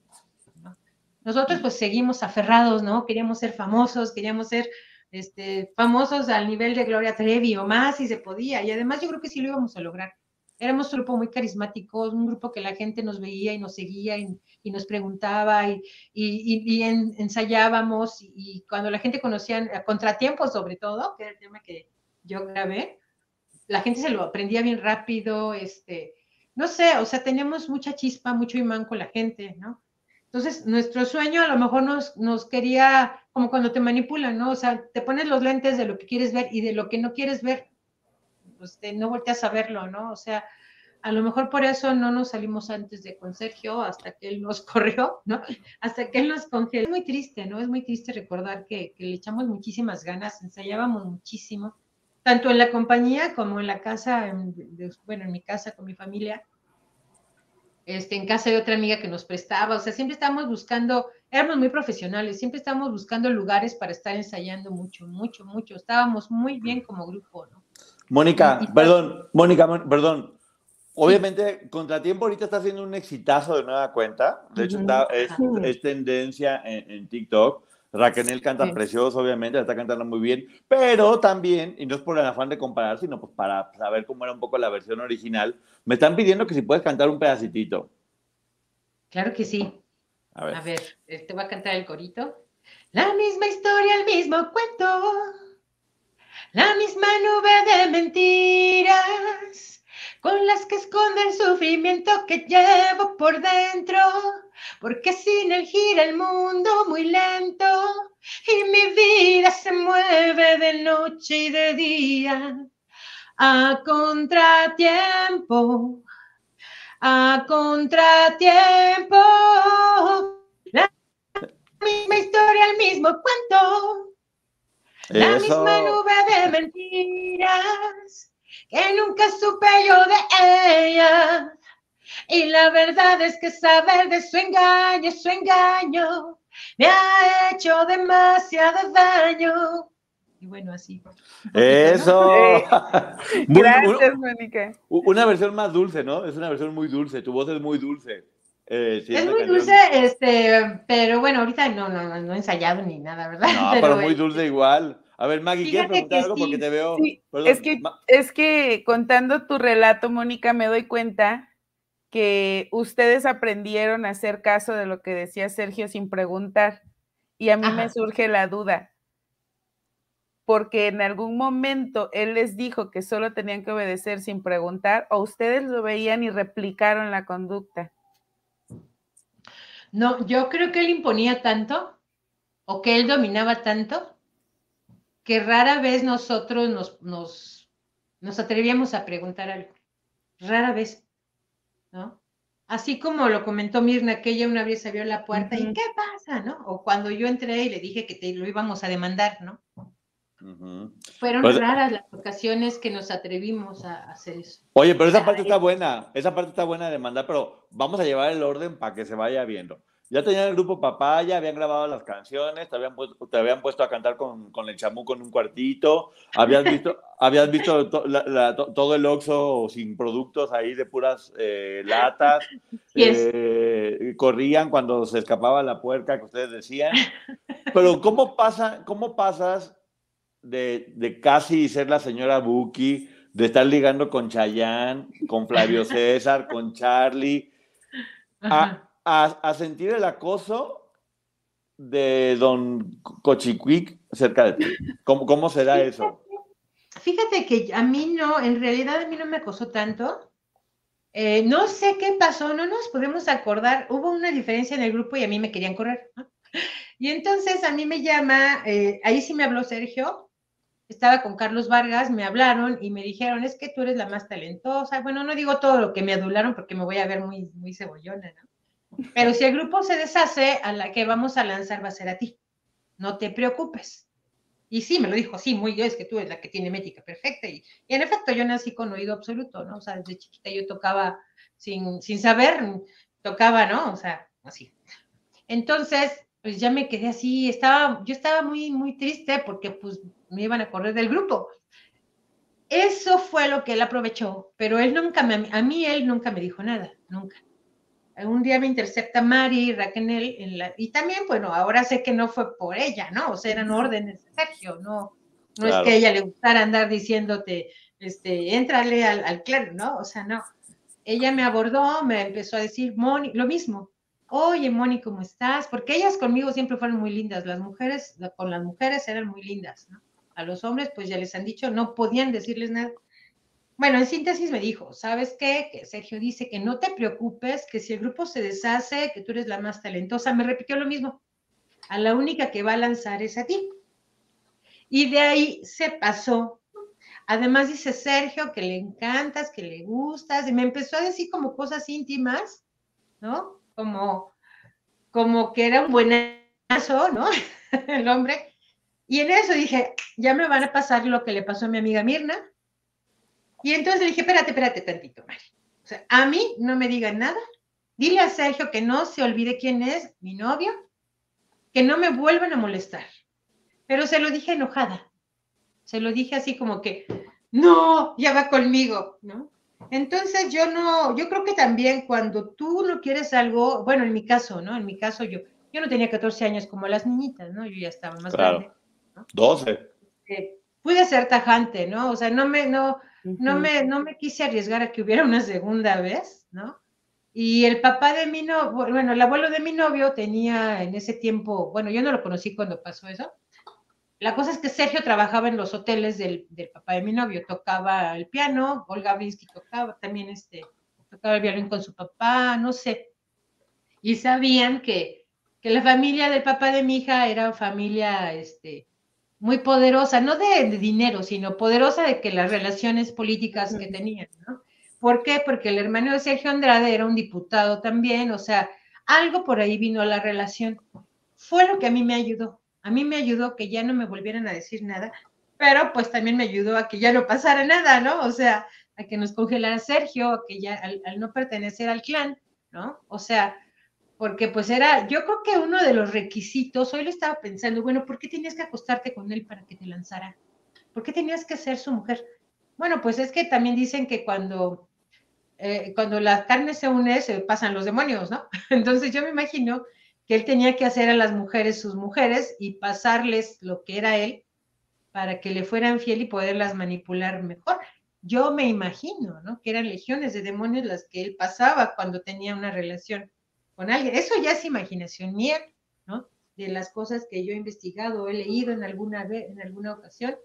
¿no? Nosotros pues seguimos aferrados, ¿no? Queríamos ser famosos, queríamos ser este, famosos al nivel de Gloria Trevi o más si se podía. Y además yo creo que sí lo íbamos a lograr. Éramos un grupo muy carismático, un grupo que la gente nos veía y nos seguía y, nos preguntaba y, y, ensayábamos y, cuando la gente conocía, contratiempos sobre todo, que era el tema que yo grabé, la gente se lo aprendía bien rápido, este, no sé, o sea, teníamos mucha chispa, mucho imán con la gente, ¿no? Entonces, nuestro sueño a lo mejor nos, nos quería, como cuando te manipulan, ¿no? O sea, te pones los lentes de lo que quieres ver y de lo que no quieres ver, pues no volteas a verlo, ¿no? O sea, a lo mejor por eso no nos salimos antes de con Sergio hasta que él nos *laughs* corrió, ¿no? Hasta que él nos congeló. Es muy triste, ¿no? Es muy triste recordar que, le echamos muchísimas ganas, ensayábamos muchísimo, tanto en la compañía como en la casa, en, bueno, en mi casa con mi familia este, en casa de otra amiga que nos prestaba, o sea, siempre estábamos buscando, éramos muy profesionales, siempre estábamos buscando lugares para estar ensayando mucho, mucho, mucho, estábamos muy bien como grupo, ¿no? Mónica, perdón, Mónica, perdón, Obviamente, Contratiempo ahorita está haciendo un exitazo de nueva cuenta. De hecho, es, tendencia en, TikTok. Raquel canta precioso, obviamente, la está cantando muy bien. Pero también, y no es por el afán de comparar, sino pues para saber cómo era un poco la versión original, me están pidiendo que si puedes cantar un pedacitito. Claro que sí. A ver. A ver, te voy a cantar el corito. La misma historia, el mismo cuento. La misma nube de mentiras con las que esconde el sufrimiento que llevo por dentro. Porque sin él gira el mundo muy lento y mi vida se mueve de noche y de día a contratiempo, a contratiempo. La misma historia, el mismo cuento, la misma nube de mentiras que nunca supe yo de ella. Y la verdad es que saber de su engaño, su engaño, me ha hecho demasiado daño. Y bueno, así. Eso. *laughs* *laughs* Gracias, Mónica. Una versión más dulce, ¿no? Es una versión muy dulce. Tu voz es muy dulce. Eh, es muy dulce, este, pero bueno, ahorita no, no, no, he ensayado ni nada, ¿verdad? No, *laughs* pero, muy dulce igual. A ver, Maggie, ¿quieres preguntar algo? Porque te veo. es, que, es que contando tu relato, Mónica, me doy cuenta que ustedes aprendieron a hacer caso de lo que decía Sergio sin preguntar. Y a mí me surge la duda porque en algún momento él les dijo que solo tenían que obedecer sin preguntar, o ustedes lo veían y replicaron la conducta. No, yo creo que él imponía tanto, o que él dominaba tanto, que rara vez nosotros nos, nos, nos atrevíamos a preguntar algo. Rara vez, ¿no? Así como lo comentó Mirna, que ella una vez abrió la puerta y ¿qué pasa, no? O cuando yo entré y le dije que te lo íbamos a demandar, ¿no? Fueron pues, raras las ocasiones que nos atrevimos a hacer eso. Oye, pero esa parte está buena, esa parte está buena de mandar, pero vamos a llevar el orden para que se vaya viendo. Ya tenían el grupo Papaya, habían grabado las canciones, te habían, puesto, te habían puesto a cantar con, con el chamuco en un cuartito, habías *laughs* visto, habías visto todo el Oxxo sin productos ahí de puras eh, latas, *laughs* eh, corrían cuando se escapaba la puerca que ustedes decían. Pero ¿cómo, pasa, cómo pasas de, casi ser la señora Buki, de estar ligando con Chayanne, con Flavio *laughs* César, con Charlie, a, sentir el acoso de don Cochiquic cerca de ti. ¿Cómo, ¿Cómo será eso? Fíjate que a mí no, en realidad a mí no me acosó tanto. Eh, no sé qué pasó, no nos podemos acordar. Hubo una diferencia en el grupo y a mí me querían correr. Y entonces a mí me llama, eh, ahí sí me habló Sergio, estaba con Carlos Vargas, me hablaron y me dijeron, es que tú eres la más talentosa. Bueno, no digo todo lo que me adularon porque me voy a ver muy, muy cebollona, ¿no? Pero si el grupo se deshace, a la que vamos a lanzar va a ser a ti. No te preocupes. Y sí, me lo dijo, sí, muy yo, es que tú eres la que tiene métrica perfecta. Y, en efecto, yo nací con oído absoluto, ¿no? O sea, desde chiquita yo tocaba sin, sin saber, tocaba, ¿no? O sea, así. Entonces, pues ya me quedé así, estaba, yo estaba muy, muy triste porque pues me iban a correr del grupo. Eso fue lo que él aprovechó, pero él nunca me, a mí él nunca me dijo nada, nunca. un día me intercepta Mari Raquel en la, y también, bueno, ahora sé que no fue por ella, ¿no? O sea, eran órdenes de Sergio, no, no es que a ella le gustara andar diciéndote, este, éntrale al, al clero, ¿no? O sea, no. Ella me abordó, me empezó a decir, Moni, lo mismo, oye, Moni, ¿cómo estás? Porque ellas conmigo siempre fueron muy lindas, las mujeres, con las mujeres eran muy lindas, ¿no? A los hombres, pues ya les han dicho, no podían decirles nada. Bueno, en síntesis me dijo, ¿sabes qué? Que Sergio dice que no te preocupes, que si el grupo se deshace, que tú eres la más talentosa. Me repitió lo mismo. A la única que va a lanzar es a ti. Y de ahí se pasó. Además dice Sergio que le encantas, que le gustas, y me empezó a decir como cosas íntimas, ¿no? Como, como que era un buenazo, ¿no? *laughs* el hombre. Y en eso dije, ya me van a pasar lo que le pasó a mi amiga Mirna, y entonces le dije, espérate, espérate tantito, Mari. O sea, a mí no me digan nada. Dile a Sergio que no se olvide quién es mi novio, que no me vuelvan a molestar. Pero se lo dije enojada. Se lo dije así como que, no, ya va conmigo, ¿no? Entonces yo no, yo creo que también cuando tú no quieres algo, bueno, en mi caso, ¿no? En mi caso yo, yo no tenía 14 años como las niñitas, ¿no? Yo ya estaba más grande. ¿No? 12. Eh, pude ser tajante, ¿no? O sea, no me, no, no, me, no me quise arriesgar a que hubiera una segunda vez, ¿no? Y el papá de mi novio, bueno, el abuelo de mi novio tenía en ese tiempo, bueno, yo no lo conocí cuando pasó eso. La cosa es que Sergio trabajaba en los hoteles del, del papá de mi novio, tocaba el piano, Olga Brinsky tocaba también este, tocaba el violín con su papá, no sé. Y sabían que, que la familia del papá de mi hija era familia, este, muy poderosa, no de, dinero, sino poderosa de que las relaciones políticas que tenían, ¿no? ¿Por qué? Porque el hermano de Sergio Andrade era un diputado también, o sea, algo por ahí vino a la relación. Fue lo que a mí me ayudó. A mí me ayudó que ya no me volvieran a decir nada, pero pues también me ayudó a que ya no pasara nada, ¿no? O sea, a que nos congelara Sergio, a que ya al, al no pertenecer al clan, ¿no? O sea, porque pues era, yo creo que uno de los requisitos, hoy lo estaba pensando, bueno, ¿por qué tenías que acostarte con él para que te lanzara? ¿Por qué tenías que ser su mujer? Bueno, pues es que también dicen que cuando, eh, cuando la carne se une, se pasan los demonios, ¿no? *laughs* Entonces yo me imagino que él tenía que hacer a las mujeres sus mujeres y pasarles lo que era él para que le fueran fiel y poderlas manipular mejor. Yo me imagino, ¿no? Que eran legiones de demonios las que él pasaba cuando tenía una relación con alguien. Eso ya es imaginación mía, ¿no? De las cosas que yo he investigado, he leído en alguna vez, en alguna ocasión,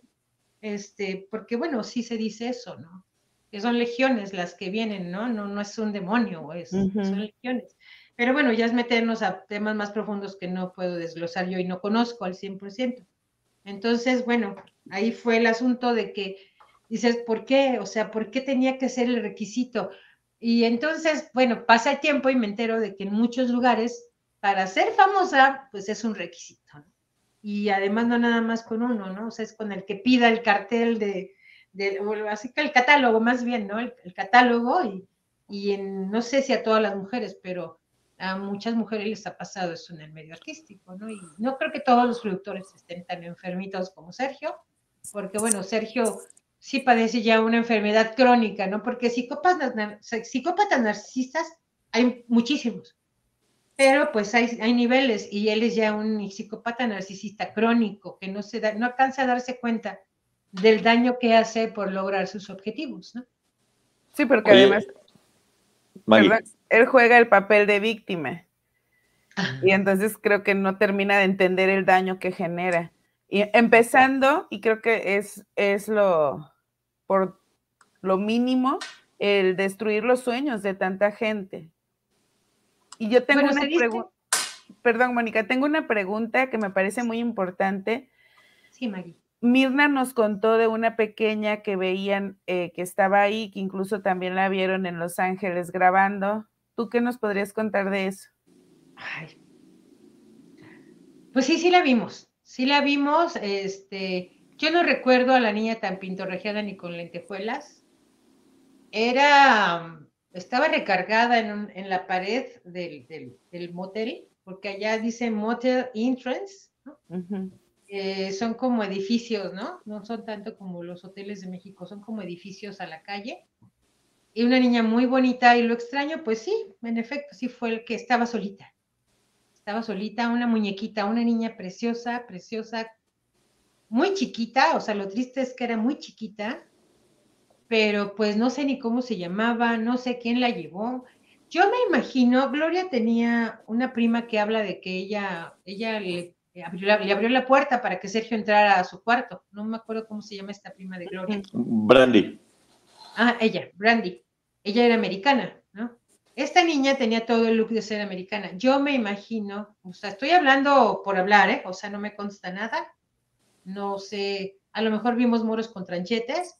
este, porque bueno, sí se dice eso, ¿no? Que son legiones las que vienen, ¿no? No, no es un demonio, es, uh -huh. son legiones. Pero bueno, ya es meternos a temas más profundos que no puedo desglosar yo y no conozco al 100%. Entonces, bueno, ahí fue el asunto de que dices, ¿por qué? O sea, ¿por qué tenía que ser el requisito? Y entonces, bueno, pasa el tiempo y me entero de que en muchos lugares, para ser famosa, pues es un requisito. Y además no nada más con uno, ¿no? O sea, es con el que pida el cartel de, de así que el catálogo más bien, ¿no? El, catálogo y, y no sé si a todas las mujeres, pero a muchas mujeres les ha pasado eso en el medio artístico, ¿no? Y no creo que todos los productores estén tan enfermitos como Sergio, porque bueno, Sergio sí padece ya una enfermedad crónica, ¿no? Porque psicópatas, psicópatas narcisistas hay muchísimos, pero pues hay, hay, niveles y él es ya un psicópata narcisista crónico que no, se da, no alcanza a darse cuenta del daño que hace por lograr sus objetivos, ¿no? Sí, porque Oye, además él juega el papel de víctima y entonces creo que no termina de entender el daño que genera. Y empezando, y creo que es, es lo, por lo mínimo el destruir los sueños de tanta gente. Y yo tengo bueno, una pregunta, perdón, Mónica, tengo una pregunta que me parece muy importante. Sí, Maggie. Mirna nos contó de una pequeña que veían eh, que estaba ahí, que incluso también la vieron en Los Ángeles grabando. ¿Tú qué nos podrías contar de eso? Ay. Pues sí, sí la vimos. Sí la vimos, este, yo no recuerdo a la niña tan pintorrejeada ni con lentejuelas. Era, estaba recargada en, un, en la pared del, del, del, motel, porque allá dice motel entrance, ¿no? Uh -huh. eh, son como edificios, ¿no? No son tanto como los hoteles de México, son como edificios a la calle. y una niña muy bonita. Y lo extraño, pues sí, en efecto, sí fue el que estaba solita. Estaba solita, una muñequita, una niña preciosa, preciosa, muy chiquita. O sea, lo triste es que era muy chiquita, pero pues no sé ni cómo se llamaba, no sé quién la llevó. Yo me imagino, Gloria tenía una prima que habla de que ella, ella le abrió, la, le abrió la puerta para que Sergio entrara a su cuarto. No me acuerdo cómo se llama esta prima de Gloria. Brandy. Ah, ella, Brandy. Ella era americana, ¿no? Esta niña tenía todo el look de ser americana. Yo me imagino, o sea, estoy hablando por hablar, ¿eh? O sea, no me consta nada. No sé, a lo mejor vimos moros con tranchetes,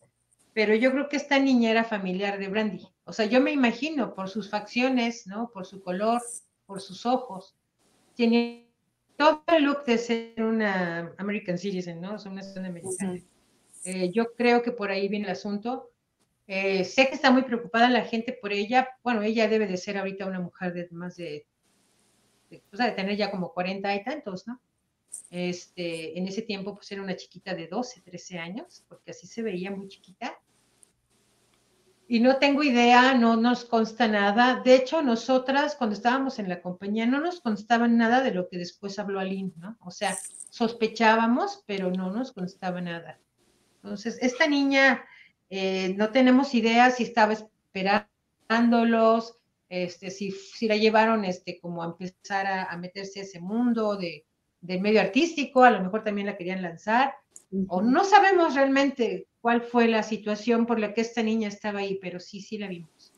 pero yo creo que esta niña era familiar de Brandy. O sea, yo me imagino por sus facciones, ¿no? Por su color, por sus ojos. Tiene todo el look de ser una American citizen, ¿no? O sea, una ciudadana americana. Eh, yo creo que por ahí viene el asunto. Eh, sé que está muy preocupada la gente por ella. Bueno, ella debe de ser ahorita una mujer de más de, de, o sea, de tener ya como 40 y tantos, ¿no? Este, en ese tiempo pues era una chiquita de 12, 13 años, porque así se veía muy chiquita. Y no tengo idea, no nos consta nada. De hecho, nosotras cuando estábamos en la compañía no nos constaba nada de lo que después habló Aline, ¿no? O sea, sospechábamos, pero no nos constaba nada. Entonces, esta niña, eh, no tenemos idea si estaba esperándolos, este, si, si la llevaron este, como a empezar a, a meterse a ese mundo de, del medio artístico, a lo mejor también la querían lanzar, uh -huh. o no sabemos realmente cuál fue la situación por la que esta niña estaba ahí, pero sí, sí la vimos.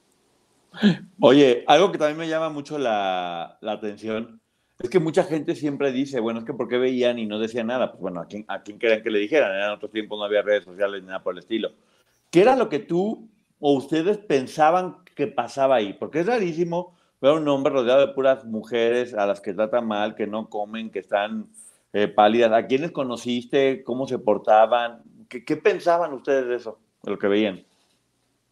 Oye, algo que también me llama mucho la, la atención es que mucha gente siempre dice, bueno, es que ¿por qué veían y no decían nada? Pues bueno, ¿a quién, a quién querían que le dijeran? En otros tiempos no había redes sociales ni nada por el estilo. ¿Qué era lo que tú o ustedes pensaban que pasaba ahí? Porque es rarísimo ver a un hombre rodeado de puras mujeres a las que tratan mal, que no comen, que están eh, pálidas. ¿A quiénes conociste? ¿Cómo se portaban? ¿Qué, ¿Qué, pensaban ustedes de eso, de lo que veían?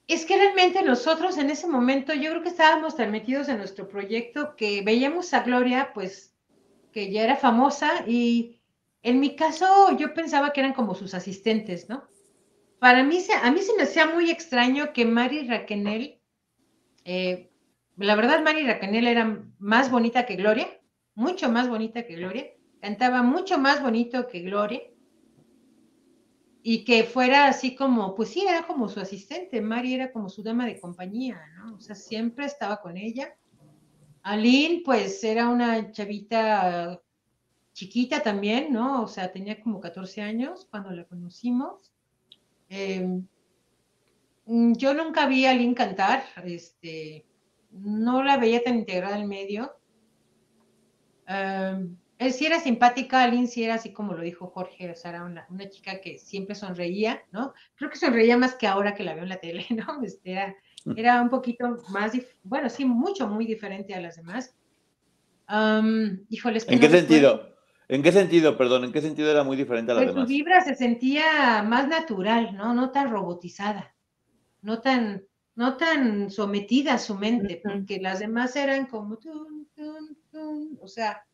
Es que realmente nosotros en ese momento, yo creo que estábamos tan metidos en nuestro proyecto que veíamos a Gloria, pues, que ya era famosa y en mi caso yo pensaba que eran como sus asistentes, ¿no? Para mí, a mí se me hacía muy extraño que Mari Raquenel, eh, la verdad Mari Raquenel era más bonita que Gloria, mucho más bonita que Gloria, cantaba mucho más bonito que Gloria, y que fuera así como, pues sí, era como su asistente, Mari era como su dama de compañía, ¿no? O sea, siempre estaba con ella. Aline, pues era una chavita chiquita también, ¿no? O sea, tenía como 14 años cuando la conocimos. Eh, yo nunca vi a Aline cantar, este, no la veía tan integrada al medio. Um, él sí era simpática, Aline sí era así como lo dijo Jorge, o sea, era una, una, chica que siempre sonreía, ¿no? Creo que sonreía más que ahora que la veo en la tele, *laughs* ¿no? Este, era, era un poquito más, bueno, sí, mucho, muy diferente a las demás. Um, híjoles. ¿En qué sentido? ¿En qué sentido, perdón, en qué sentido era muy diferente a las pues demás? Su vibra se sentía más natural, ¿no? No tan robotizada, no tan, no tan sometida a su mente, porque las demás eran como, tun, tun, tun, o sea,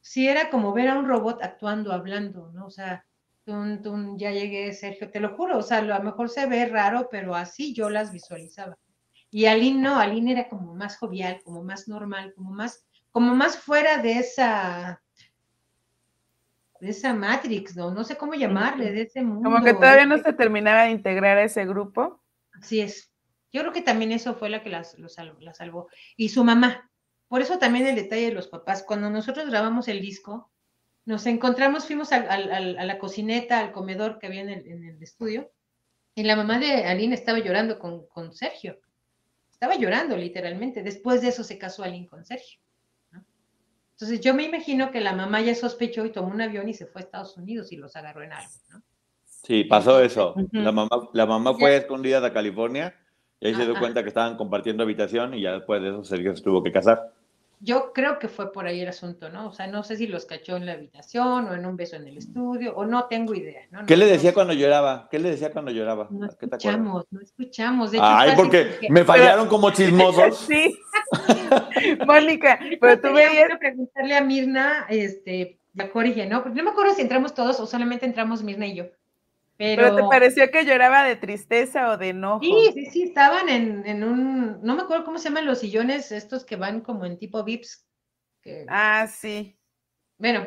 sí era como ver a un robot actuando, hablando, ¿no? O sea, tun, tun, ya llegué, Sergio, te lo juro, o sea, a lo mejor se ve raro, pero así yo las visualizaba. Y Aline no, Aline era como más jovial, como más normal, como más, como más fuera de esa, de esa Matrix, ¿no? No sé cómo llamarle, de ese mundo. Como que todavía no se terminaba de integrar a ese grupo. Así es. Yo creo que también eso fue la que la salvó. Y su mamá, por eso también el detalle de los papás. Cuando nosotros grabamos el disco, nos encontramos, fuimos al, al, a la cocineta, al comedor que había en el, en el, estudio, y la mamá de Aline estaba llorando con, con, Sergio. Estaba llorando, literalmente. Después de eso se casó Aline con Sergio. ¿no? Entonces yo me imagino que la mamá ya sospechó y tomó un avión y se fue a Estados Unidos y los agarró en algo. ¿no? Sí, pasó eso. Uh -huh. La mamá, la mamá fue escondida de California y ahí Ajá. se dio cuenta que estaban compartiendo habitación y ya después de eso Sergio se tuvo que casar. Yo creo que fue por ahí el asunto, ¿no? O sea, no sé si los cachó en la habitación o en un beso en el estudio, o no tengo idea, ¿no? ¿Qué le decía no, cuando lloraba? ¿Qué le decía cuando lloraba? No escuchamos, no escuchamos. De hecho, Ay, porque que... me *laughs* fallaron como chismosos. *laughs* sí. *laughs* Mónica, pero tú veías... Quiero preguntarle a Mirna, este, a Jorge, ¿no? Porque no me acuerdo si entramos todos o solamente entramos Mirna y yo. Pero, te pareció que lloraba de tristeza o de enojo. Sí, sí, sí, estaban en, un, no me acuerdo cómo se llaman los sillones estos que van como en tipo VIPs. ah, sí. Bueno,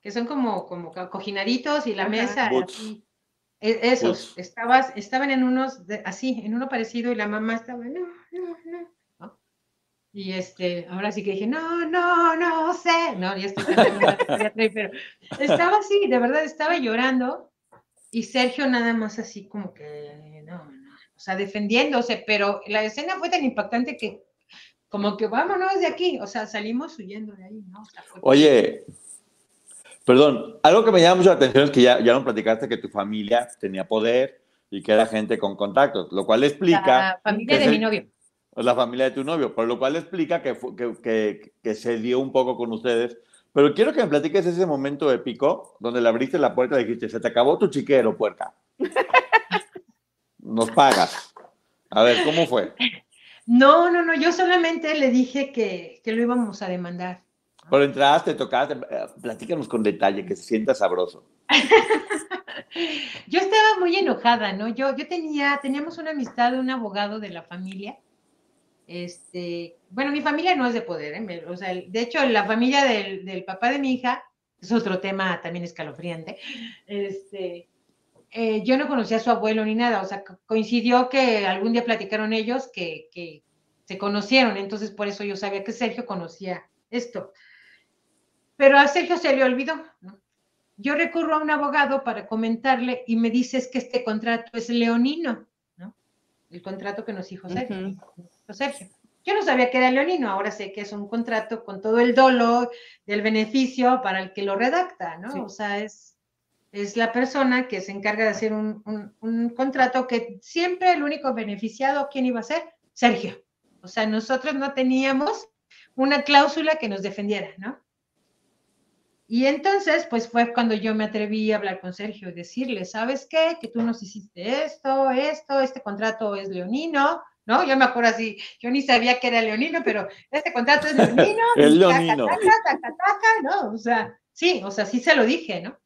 que son como, como cojinaditos y la mesa así. E, esos, estabas, estaban en unos, así, en uno parecido y la mamá estaba, no, no, no. Y este, ahora sí que dije, no, no, no sé. No, ya estoy *laughs* pero estaba así, de verdad, estaba llorando y Sergio nada más así como que, no, no, o sea, defendiéndose, pero la escena fue tan impactante que como que vámonos de aquí, o sea, salimos huyendo de ahí, ¿no? Oye, perdón, algo que me llama mucho la atención es que ya, ya no platicaste que tu familia tenía poder y que era gente con contactos, lo cual explica... La familia de mi novio. La familia de tu novio, por lo cual explica que, que, que, que se dio un poco con ustedes pero quiero que me platiques ese momento épico donde le abriste la puerta y dijiste, se te acabó tu chiquero, puerca. *laughs* Nos pagas. A ver, ¿cómo fue? No, no, no, yo solamente le dije que, que lo íbamos a demandar. Pero entraste, tocaste, eh, platícanos con detalle, que se sienta sabroso. *laughs* yo estaba muy enojada, ¿no? Yo, yo tenía, teníamos una amistad de un abogado de la familia este, bueno, mi familia no es de poder, ¿eh? o sea, de hecho, la familia del, papá de mi hija es otro tema también escalofriante. Este, eh, yo no conocía a su abuelo ni nada, o sea, coincidió que algún día platicaron ellos que, se conocieron, entonces por eso yo sabía que Sergio conocía esto. Pero a Sergio se le olvidó, ¿no? Yo recurro a un abogado para comentarle y me dices que este contrato es leonino, ¿no? El contrato que nos dijo Sergio. Sergio. Yo no sabía que era leonino, ahora sé que es un contrato con todo el dolo del beneficio para el que lo redacta, ¿no? O sea, es, es la persona que se encarga de hacer un, contrato que siempre el único beneficiado, ¿quién iba a ser? Sergio. O sea, nosotros no teníamos una cláusula que nos defendiera, ¿no? Y entonces, pues fue cuando yo me atreví a hablar con Sergio y decirle, ¿sabes qué? Que tú nos hiciste esto, esto, este contrato es leonino, ¿no? Yo me acuerdo así, yo ni sabía que era leonino, pero este contrato es leonino. *laughs* El leonino. ¿no? O sea, sí, o sea, sí se lo dije, ¿no?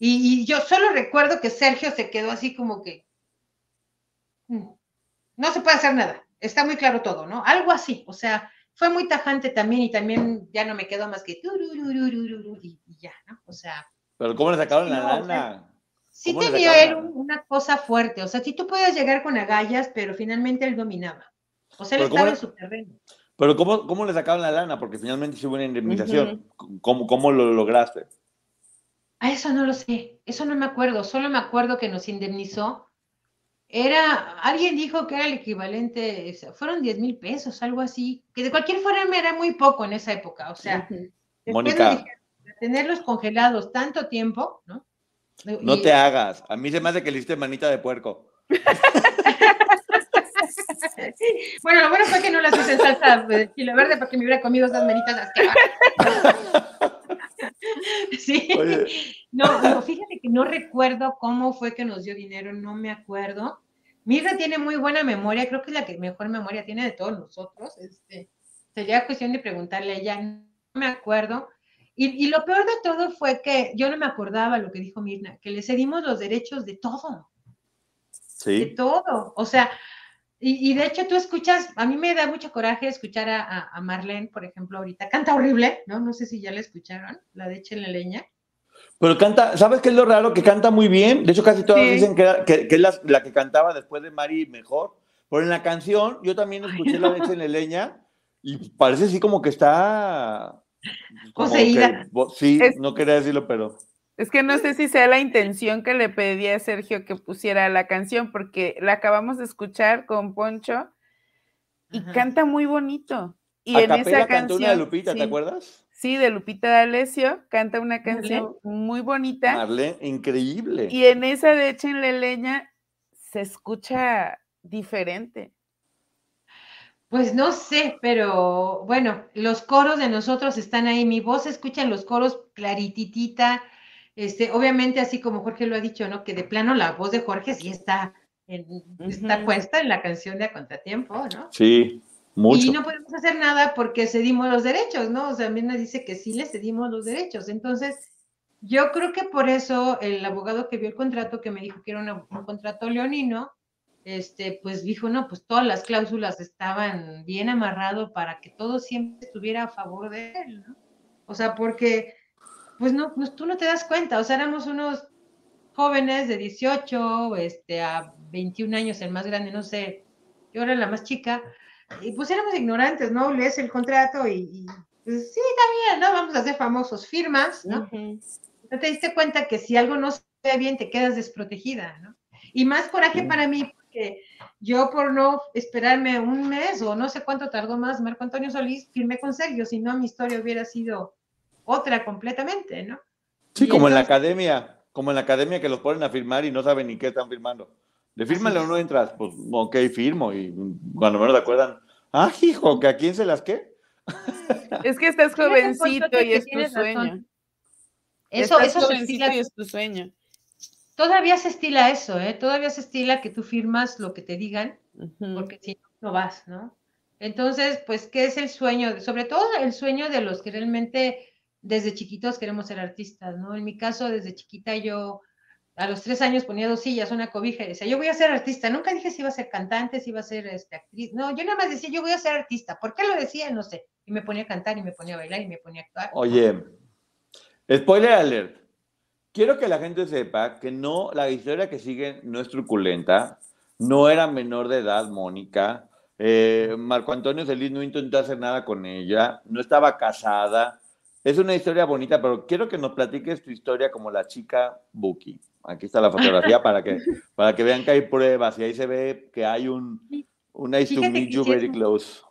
Y, yo solo recuerdo que Sergio se quedó así como que, mm, no se puede hacer nada, está muy claro todo, ¿no? Algo así, o sea, fue muy tajante también y también ya no me quedó más que y, y ya, ¿no? O sea. Pero ¿cómo le sacaron la lana? Sí tenía él una cosa fuerte. O sea, sí tú podías llegar con agallas, pero finalmente él dominaba. O sea, él estaba en su terreno. Pero ¿cómo, ¿cómo le sacaban la lana? Porque finalmente hubo una indemnización. ¿Cómo, ¿Cómo lo lograste? A eso no lo sé. Eso no me acuerdo. Solo me acuerdo que nos indemnizó. Era, alguien dijo que era el equivalente, fueron 10 mil pesos, algo así, que de cualquier forma era muy poco en esa época. O sea, Mónica. tenerlos congelados tanto tiempo, ¿no? No te hagas. A mí se me hace que le hiciste manita de puerco. *laughs* bueno, lo bueno fue que no las hice en salsa de chile verde porque me hubiera comido esas manitas *laughs* sí. No, no, fíjate que no recuerdo cómo fue que nos dio dinero, no me acuerdo. Mirra tiene muy buena memoria, creo que es la que mejor memoria tiene de todos nosotros. Este, sería cuestión de preguntarle a ella, no me acuerdo. Y, lo peor de todo fue que yo no me acordaba lo que dijo Mirna, que le cedimos los derechos de todo. Sí. De todo. O sea, y, de hecho tú escuchas, a mí me da mucho coraje escuchar a, Marlene, por ejemplo, ahorita. Canta horrible, ¿no? No sé si ya la escucharon, la de Echen la leña. Pero canta, ¿sabes qué es lo raro? Que canta muy bien. De hecho, casi todos dicen que, es la, que cantaba después de Mari mejor. Pero en la canción, yo también escuché la de Echen la leña y parece así como que está Poseída. sí, no quería decirlo, pero. Es que no sé si sea la intención que le pedí a Sergio que pusiera la canción, porque la acabamos de escuchar con Poncho y canta muy bonito. Y en esa canción. una de Lupita, ¿te acuerdas? Sí, de Lupita D'Alessio, canta una canción muy bonita. Marlene, increíble. Y en esa de Échenle Leña se escucha diferente. Pues no sé, pero bueno, los coros de nosotros están ahí. Mi voz se escucha en los coros clarititita. Este, obviamente, así como Jorge lo ha dicho, ¿no? Que de plano la voz de Jorge sí está, está puesta en la canción de A Contratiempo, ¿no? Sí, mucho. Y no podemos hacer nada porque cedimos los derechos, ¿no? O sea, Mirna dice que sí le cedimos los derechos. Entonces, Yo creo que por eso el abogado que vio el contrato, que me dijo que era un contrato leonino, este, pues dijo, no, pues todas las cláusulas estaban bien amarrado para que todo siempre estuviera a favor de él, ¿no? O sea, porque, pues no, pues tú no te das cuenta, o sea, éramos unos jóvenes de 18, este, a 21 años, el más grande, no sé, yo era la más chica, y pues éramos ignorantes, ¿no? Lees el contrato y, pues sí, bien, ¿no? Vamos a ser famosos, firmas, ¿no? No te diste cuenta que si algo no se ve bien, te quedas desprotegida, ¿no? Y más coraje para mí, porque yo por no esperarme un mes o no sé cuánto tardó más Marco Antonio Solís, firmé con Sergio, si no mi historia hubiera sido otra completamente, ¿no? Sí, como en la academia, como en la academia que los ponen a firmar y no saben ni qué están firmando. Le firmale o no entras, pues ok, firmo y cuando menos te acuerdan, ah, hijo, ¿que a quién se las qué? *laughs* Es que estás jovencito y es tu sueño. Eso, eso jovencito y es tu sueño. Todavía se estila eso, ¿eh? Todavía se estila que tú firmas lo que te digan, porque si no, no vas, ¿no? Entonces, pues, ¿qué es el sueño? Sobre todo el sueño de los que realmente desde chiquitos queremos ser artistas, ¿no? En mi caso, desde chiquita yo a los tres años ponía dos sillas, una cobija y decía, yo voy a ser artista. Nunca dije si iba a ser cantante, si iba a ser este, actriz. No, yo nada más decía, yo voy a ser artista. ¿Por qué lo decía? No sé. Y me ponía a cantar y me ponía a bailar y me ponía a actuar. Oye, spoiler alert. Quiero que la gente sepa que no, la historia que sigue no es truculenta, no era menor de edad, Mónica. Eh, Marco Antonio Celis no intentó hacer nada con ella, no estaba casada. Es una historia bonita, pero quiero que nos platiques tu historia como la chica Buki. Aquí está la fotografía *laughs* para que, para que vean que hay pruebas y ahí se ve que hay un, un nice to meet you very close.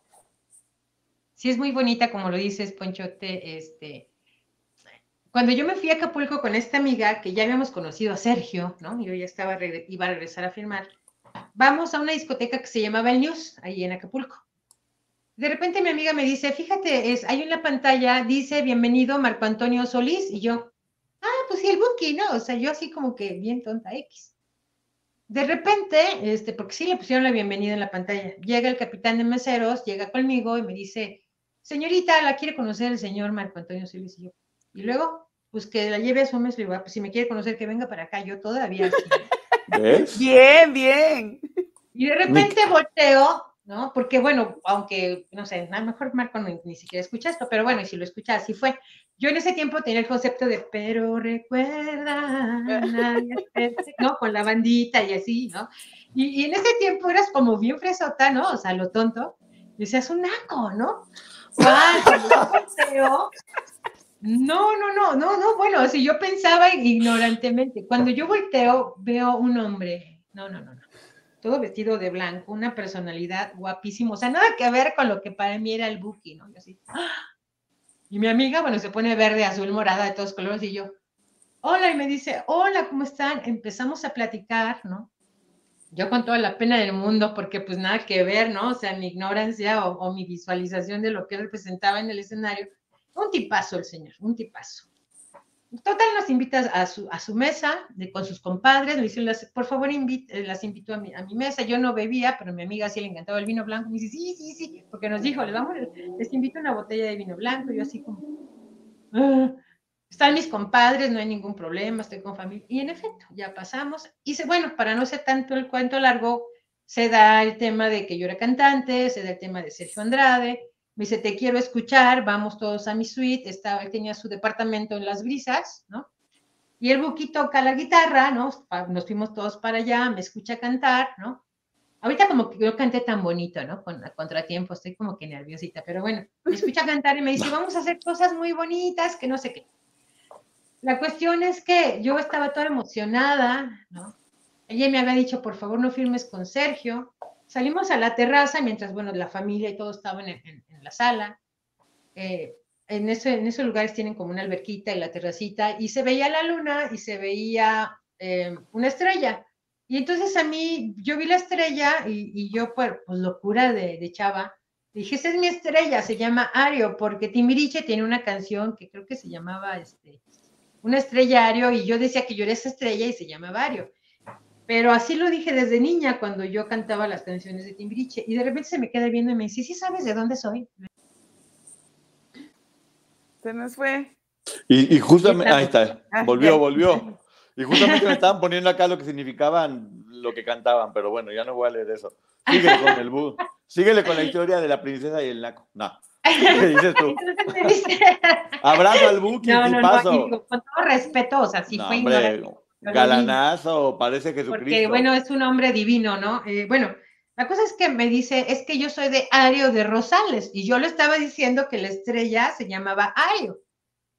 Sí, es muy bonita, como lo dices, Ponchote. Este, cuando yo me fui a Acapulco con esta amiga, que ya habíamos conocido a Sergio, ¿no? Yo ya estaba, iba a regresar a firmar. Vamos a una discoteca que se llamaba El News, ahí en Acapulco. De repente mi amiga me dice, fíjate, es, hay una pantalla, dice, bienvenido Marco Antonio Solís, y yo, ah, pues sí, el Buki, ¿no? O sea, yo así como que bien tonta X. De repente, este, porque sí le pusieron la bienvenida en la pantalla, llega el capitán de meseros, llega conmigo y me dice, señorita, la quiere conocer el señor Marco Antonio Solís, y yo, y luego, pues que la lleve a su mes, le digo, ah, pues si me quiere conocer, que venga para acá, yo todavía Bien, bien. Y de repente volteo, ¿no? Porque bueno, aunque, no sé, a lo mejor Marco ni, siquiera escucha esto, pero bueno, y si lo escucha, así fue. Yo en ese tiempo tenía el concepto de, pero recuerda, *laughs* ¿no? Con la bandita y así, ¿no? Y, en ese tiempo eras como bien fresota, ¿no? O sea, lo tonto. Y decías, un naco, ¿no? volteo, no, no, no, no, no, bueno, si yo pensaba ignorantemente, cuando yo volteo veo un hombre, no, no, no, no, todo vestido de blanco, una personalidad guapísimo, o sea, nada que ver con lo que para mí era el Buki, ¿no? Yo así, ¡ah! y mi amiga, bueno, se pone verde, azul, morada, de todos colores, y yo, hola, y me dice, hola, ¿cómo están? Empezamos a platicar, ¿no? Yo con toda la pena del mundo, porque pues nada que ver, ¿no? O sea, mi ignorancia o, o mi visualización de lo que representaba en el escenario, un tipazo el señor, un tipazo. Total, nos invita a su, a su mesa de, con sus compadres. Me dice, por favor, invite, las invito a mi, a mi, mesa. Yo no bebía, pero mi amiga sí le encantaba el vino blanco. Me dice, sí, sí, sí, porque nos dijo, les, vamos, les invito una botella de vino blanco. Yo así como, ah, están mis compadres, no hay ningún problema, estoy con familia. Y en efecto, ya pasamos. Y bueno, para no ser tanto el cuento largo, se da el tema de que yo era cantante, se da el tema de Sergio Andrade, me dice, te quiero escuchar, vamos todos a mi suite, estaba, él tenía su departamento en Las Brisas, ¿no? Y el Buki toca la guitarra, ¿no? Nos fuimos todos para allá, me escucha cantar, ¿no? Ahorita como que yo canté tan bonito, ¿no? Con contratiempo, estoy como que nerviosita, pero bueno, me escucha cantar y me dice, vamos a hacer cosas muy bonitas, que no sé qué. La cuestión es que yo estaba toda emocionada, ¿no? Ella me había dicho, por favor, no firmes con Sergio. Salimos a la terraza mientras, bueno, la familia y todos estaban en, la sala. Eh, en, esos lugares tienen como una alberquita y la terracita y se veía la luna y se veía eh, una estrella. Y entonces a mí, yo vi la estrella y, yo, pues, pues, locura de, de, chava, dije, esa es mi estrella, se llama Ario, porque Timbiriche tiene una canción que creo que se llamaba, este, una estrella Ario, y yo decía que yo era esa estrella y se llamaba Ario. Pero así lo dije desde niña cuando yo cantaba las canciones de Timbiriche y de repente se me queda viendo y me dice, ¿sí sabes de dónde soy? Se nos fue. Y, y justamente, ahí está, Ah, volvió, volvió. Y justamente me estaban poniendo acá lo que significaban lo que cantaban, pero bueno, ya no voy a leer eso. Síguele con el bu. Síguele con la historia de la princesa y el naco. No. ¿Qué dices tú? *laughs* Dice, Abrazo al Buki, no, no, no, y digo, con todo respeto, o sea, sí No, fue hombre, galanazo, parece Jesucristo. Porque, bueno, es un hombre divino, ¿no? Eh, bueno, la cosa es que me dice, es que yo soy de Ario de Rosales, y yo le estaba diciendo que la estrella se llamaba Ario.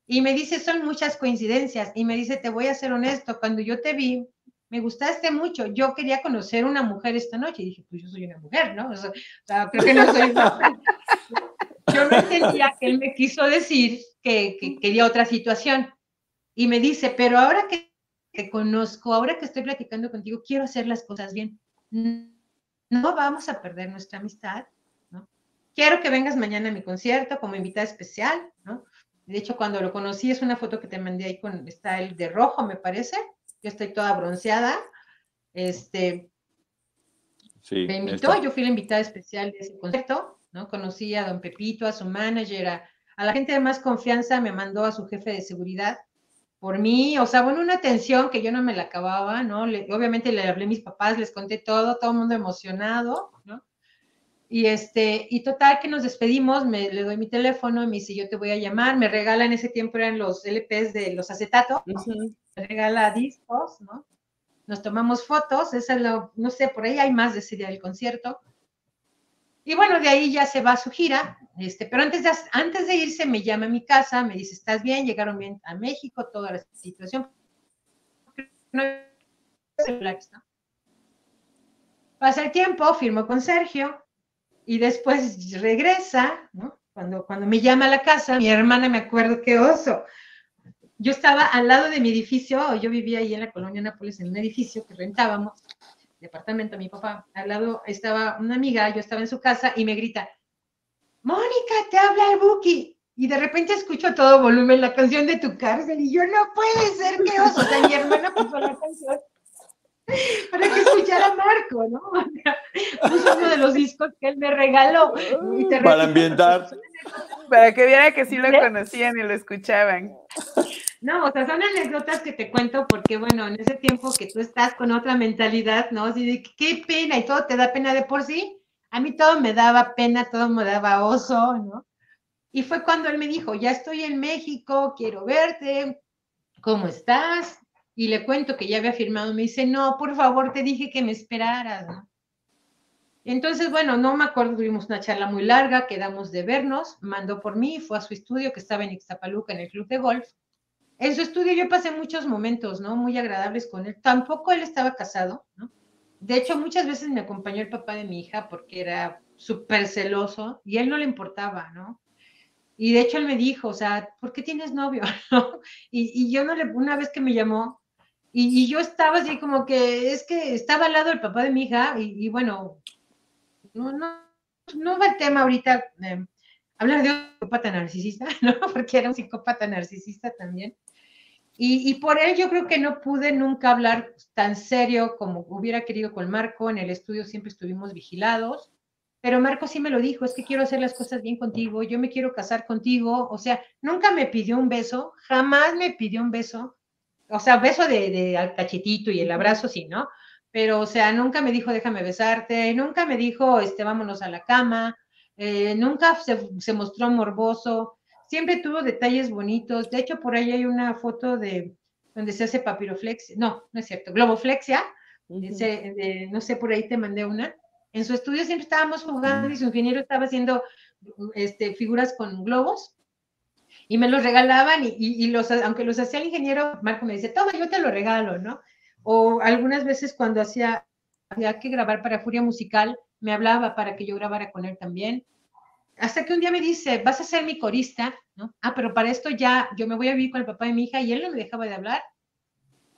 Y me dice, son muchas coincidencias. Y me dice, te voy a ser honesto, cuando yo te vi, me gustaste mucho. Yo quería conocer una mujer esta noche. Y dije, pues yo soy una mujer, ¿no? O sea, creo que no soy una mujer. Yo no entendía que él me quiso decir que, que quería otra situación. Y me dice, pero ahora que te conozco, ahora que estoy platicando contigo, quiero hacer las cosas bien. No vamos a perder nuestra amistad, ¿no? Quiero que vengas mañana a mi concierto como invitada especial, ¿no? De hecho, cuando lo conocí, es una foto que te mandé ahí con, está el de rojo, me parece. Yo estoy toda bronceada. Este, Sí, me invitó, está. yo fui la invitada especial de ese concierto, ¿no? Conocí a don Pepito, a su manager, a, a la gente de más confianza, me mandó a su jefe de seguridad por mí, o sea, bueno, una atención que yo no me la acababa, ¿no? Le- obviamente le hablé a mis papás, les conté todo, todo el mundo emocionado, ¿no? Y este, y total que nos despedimos, me, le doy mi teléfono, me dice, yo te voy a llamar, me regala, en ese tiempo eran los LPs de los acetatos, me regala discos, ¿no? Nos tomamos fotos, esa es lo, no sé, por ahí hay más de ese día del concierto. Y bueno, de ahí ya se va a su gira, este, pero antes de, antes de irse me llama a mi casa, me dice, ¿estás bien? Llegaron bien a México, toda la situación. No. Pasa el tiempo, firmo con Sergio y después regresa, ¿no? Cuando, cuando me llama a la casa, mi hermana me acuerdo qué oso. Yo estaba al lado de mi edificio, yo vivía ahí en la colonia Nápoles, en un edificio que rentábamos, departamento, mi papá, al lado estaba una amiga, yo estaba en su casa y me grita, Mónica, te habla el Buki. Y de repente escucho a todo volumen la canción de tu cárcel y yo no puede ser que oso. O sea, mi hermana puso la canción para que escuchara a Marco, ¿no? O sea, puso uno de los discos que él me regaló. Y te Para ambientar. Para que viera que sí lo ¿Sí? conocían y lo escuchaban. No, o sea, son anécdotas que te cuento porque, bueno, en ese tiempo que tú estás con otra mentalidad, ¿no? Así de qué pena y todo te da pena de por sí. A mí todo me daba pena, todo me daba oso, ¿no? Y fue cuando él me dijo, ya estoy en México, quiero verte, ¿cómo estás? Y le cuento que ya había firmado, me dice, no, por favor, te dije que me esperaras, ¿no? Entonces, bueno, no me acuerdo, tuvimos una charla muy larga, quedamos de vernos, mandó por mí, fue a su estudio que estaba en Ixtapaluca, en el club de golf. En su estudio yo pasé muchos momentos, ¿no? Muy agradables con él. Tampoco él estaba casado, ¿no? De hecho, muchas veces me acompañó el papá de mi hija porque era súper celoso y él no le importaba, ¿no? Y de hecho él me dijo, o sea, ¿por qué tienes novio? *laughs* ¿No? Y, yo no le, una vez que me llamó, y, yo estaba así como que, es que estaba al lado el papá de mi hija, y, y bueno, no, no, no va el tema ahorita, eh, hablar de un psicópata narcisista, *laughs* ¿no? Porque era un psicópata narcisista también. Y, por él yo creo que no pude nunca hablar tan serio como hubiera querido con Marco. En el estudio siempre estuvimos vigilados. Pero Marco sí me lo dijo, es que quiero hacer las cosas bien contigo, yo me quiero casar contigo. O sea, nunca me pidió un beso, jamás me pidió un beso. O sea, beso de, de al cachetito y el abrazo sí, ¿no? Pero, o sea, nunca me dijo, déjame besarte, nunca me dijo, este, vámonos a la cama, eh, nunca se mostró morboso siempre tuvo detalles bonitos. De hecho, por ahí hay una foto de donde se hace papiroflexia. No, no es cierto, globoflexia. Uh -huh. De, no sé, por ahí te mandé una. En su estudio siempre estábamos jugando y su ingeniero estaba haciendo este, figuras con globos y me los regalaban y, y, y, los, aunque los hacía el ingeniero, Marco me dice, toma, yo te lo regalo, ¿no? O algunas veces cuando hacía, había que grabar para Furia Musical, me hablaba para que yo grabara con él también hasta que un día me dice, vas a ser mi corista, ¿no? Ah, pero para esto ya yo me voy a vivir con el papá de mi hija y él no me dejaba de hablar.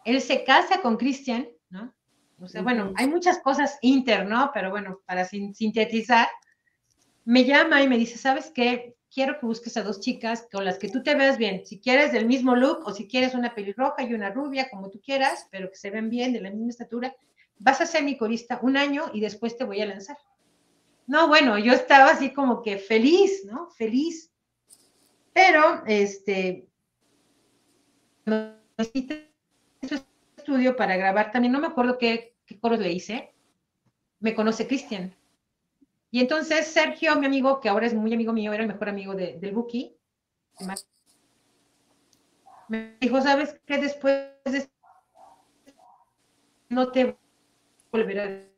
Él se casa con Cristian, ¿no? O sea, bueno, hay muchas cosas inter, ¿no? Pero bueno, para sin sintetizar, me llama y me dice, ¿sabes qué? Quiero que busques a dos chicas con las que tú te veas bien. Si quieres del mismo look o si quieres una pelirroja y una rubia, como tú quieras, pero que se ven bien, de la misma estatura, vas a ser mi corista un año y después te voy a lanzar. No, bueno, yo estaba así como que feliz, ¿no? Feliz. Pero, este, estudio para grabar también, no me acuerdo qué, qué coros le hice, me conoce Cristian. Y entonces Sergio, mi amigo, que ahora es muy amigo mío, era el mejor amigo de, del Buki, me dijo, ¿sabes qué? Después de no te volverá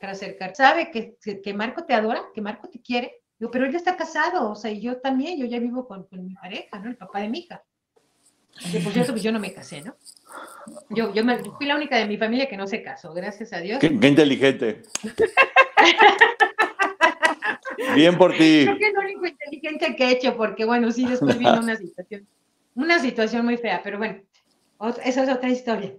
a acercar. Sabe que, que, Marco te adora, que Marco te quiere. Digo, pero él ya está casado, o sea, y yo también, yo ya vivo con, con mi pareja, ¿no? El papá de mi hija. Que por cierto, pues yo no me casé, ¿no? Yo, yo me, fui la única de mi familia que no se casó, gracias a Dios. Qué, inteligente. *laughs* Bien por ti. Creo que es lo único inteligente que he hecho, porque bueno, sí, después vino una *laughs* situación, una situación muy fea, pero bueno, esa es otra historia.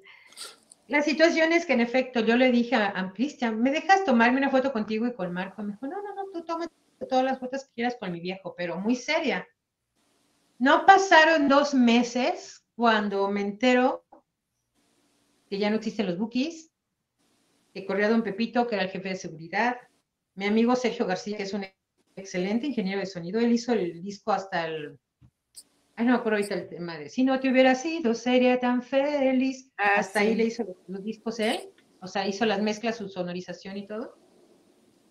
La situación es que en efecto yo le dije a, Cristian, ¿me dejas tomarme una foto contigo y con Marco? Me dijo, no, no, no, tú toma todas las fotos que quieras con mi viejo, pero muy seria. No pasaron dos meses cuando me entero que ya no existen los bookies, que corría don Pepito, que era el jefe de seguridad, mi amigo Sergio García, que es un excelente ingeniero de sonido, él hizo el disco hasta el... Ay, no acuerdo ahorita el tema de Si no te hubiera sido, sería tan feliz. Ah, hasta ahí le hizo los, discos él, o sea, hizo las mezclas, su sonorización y todo.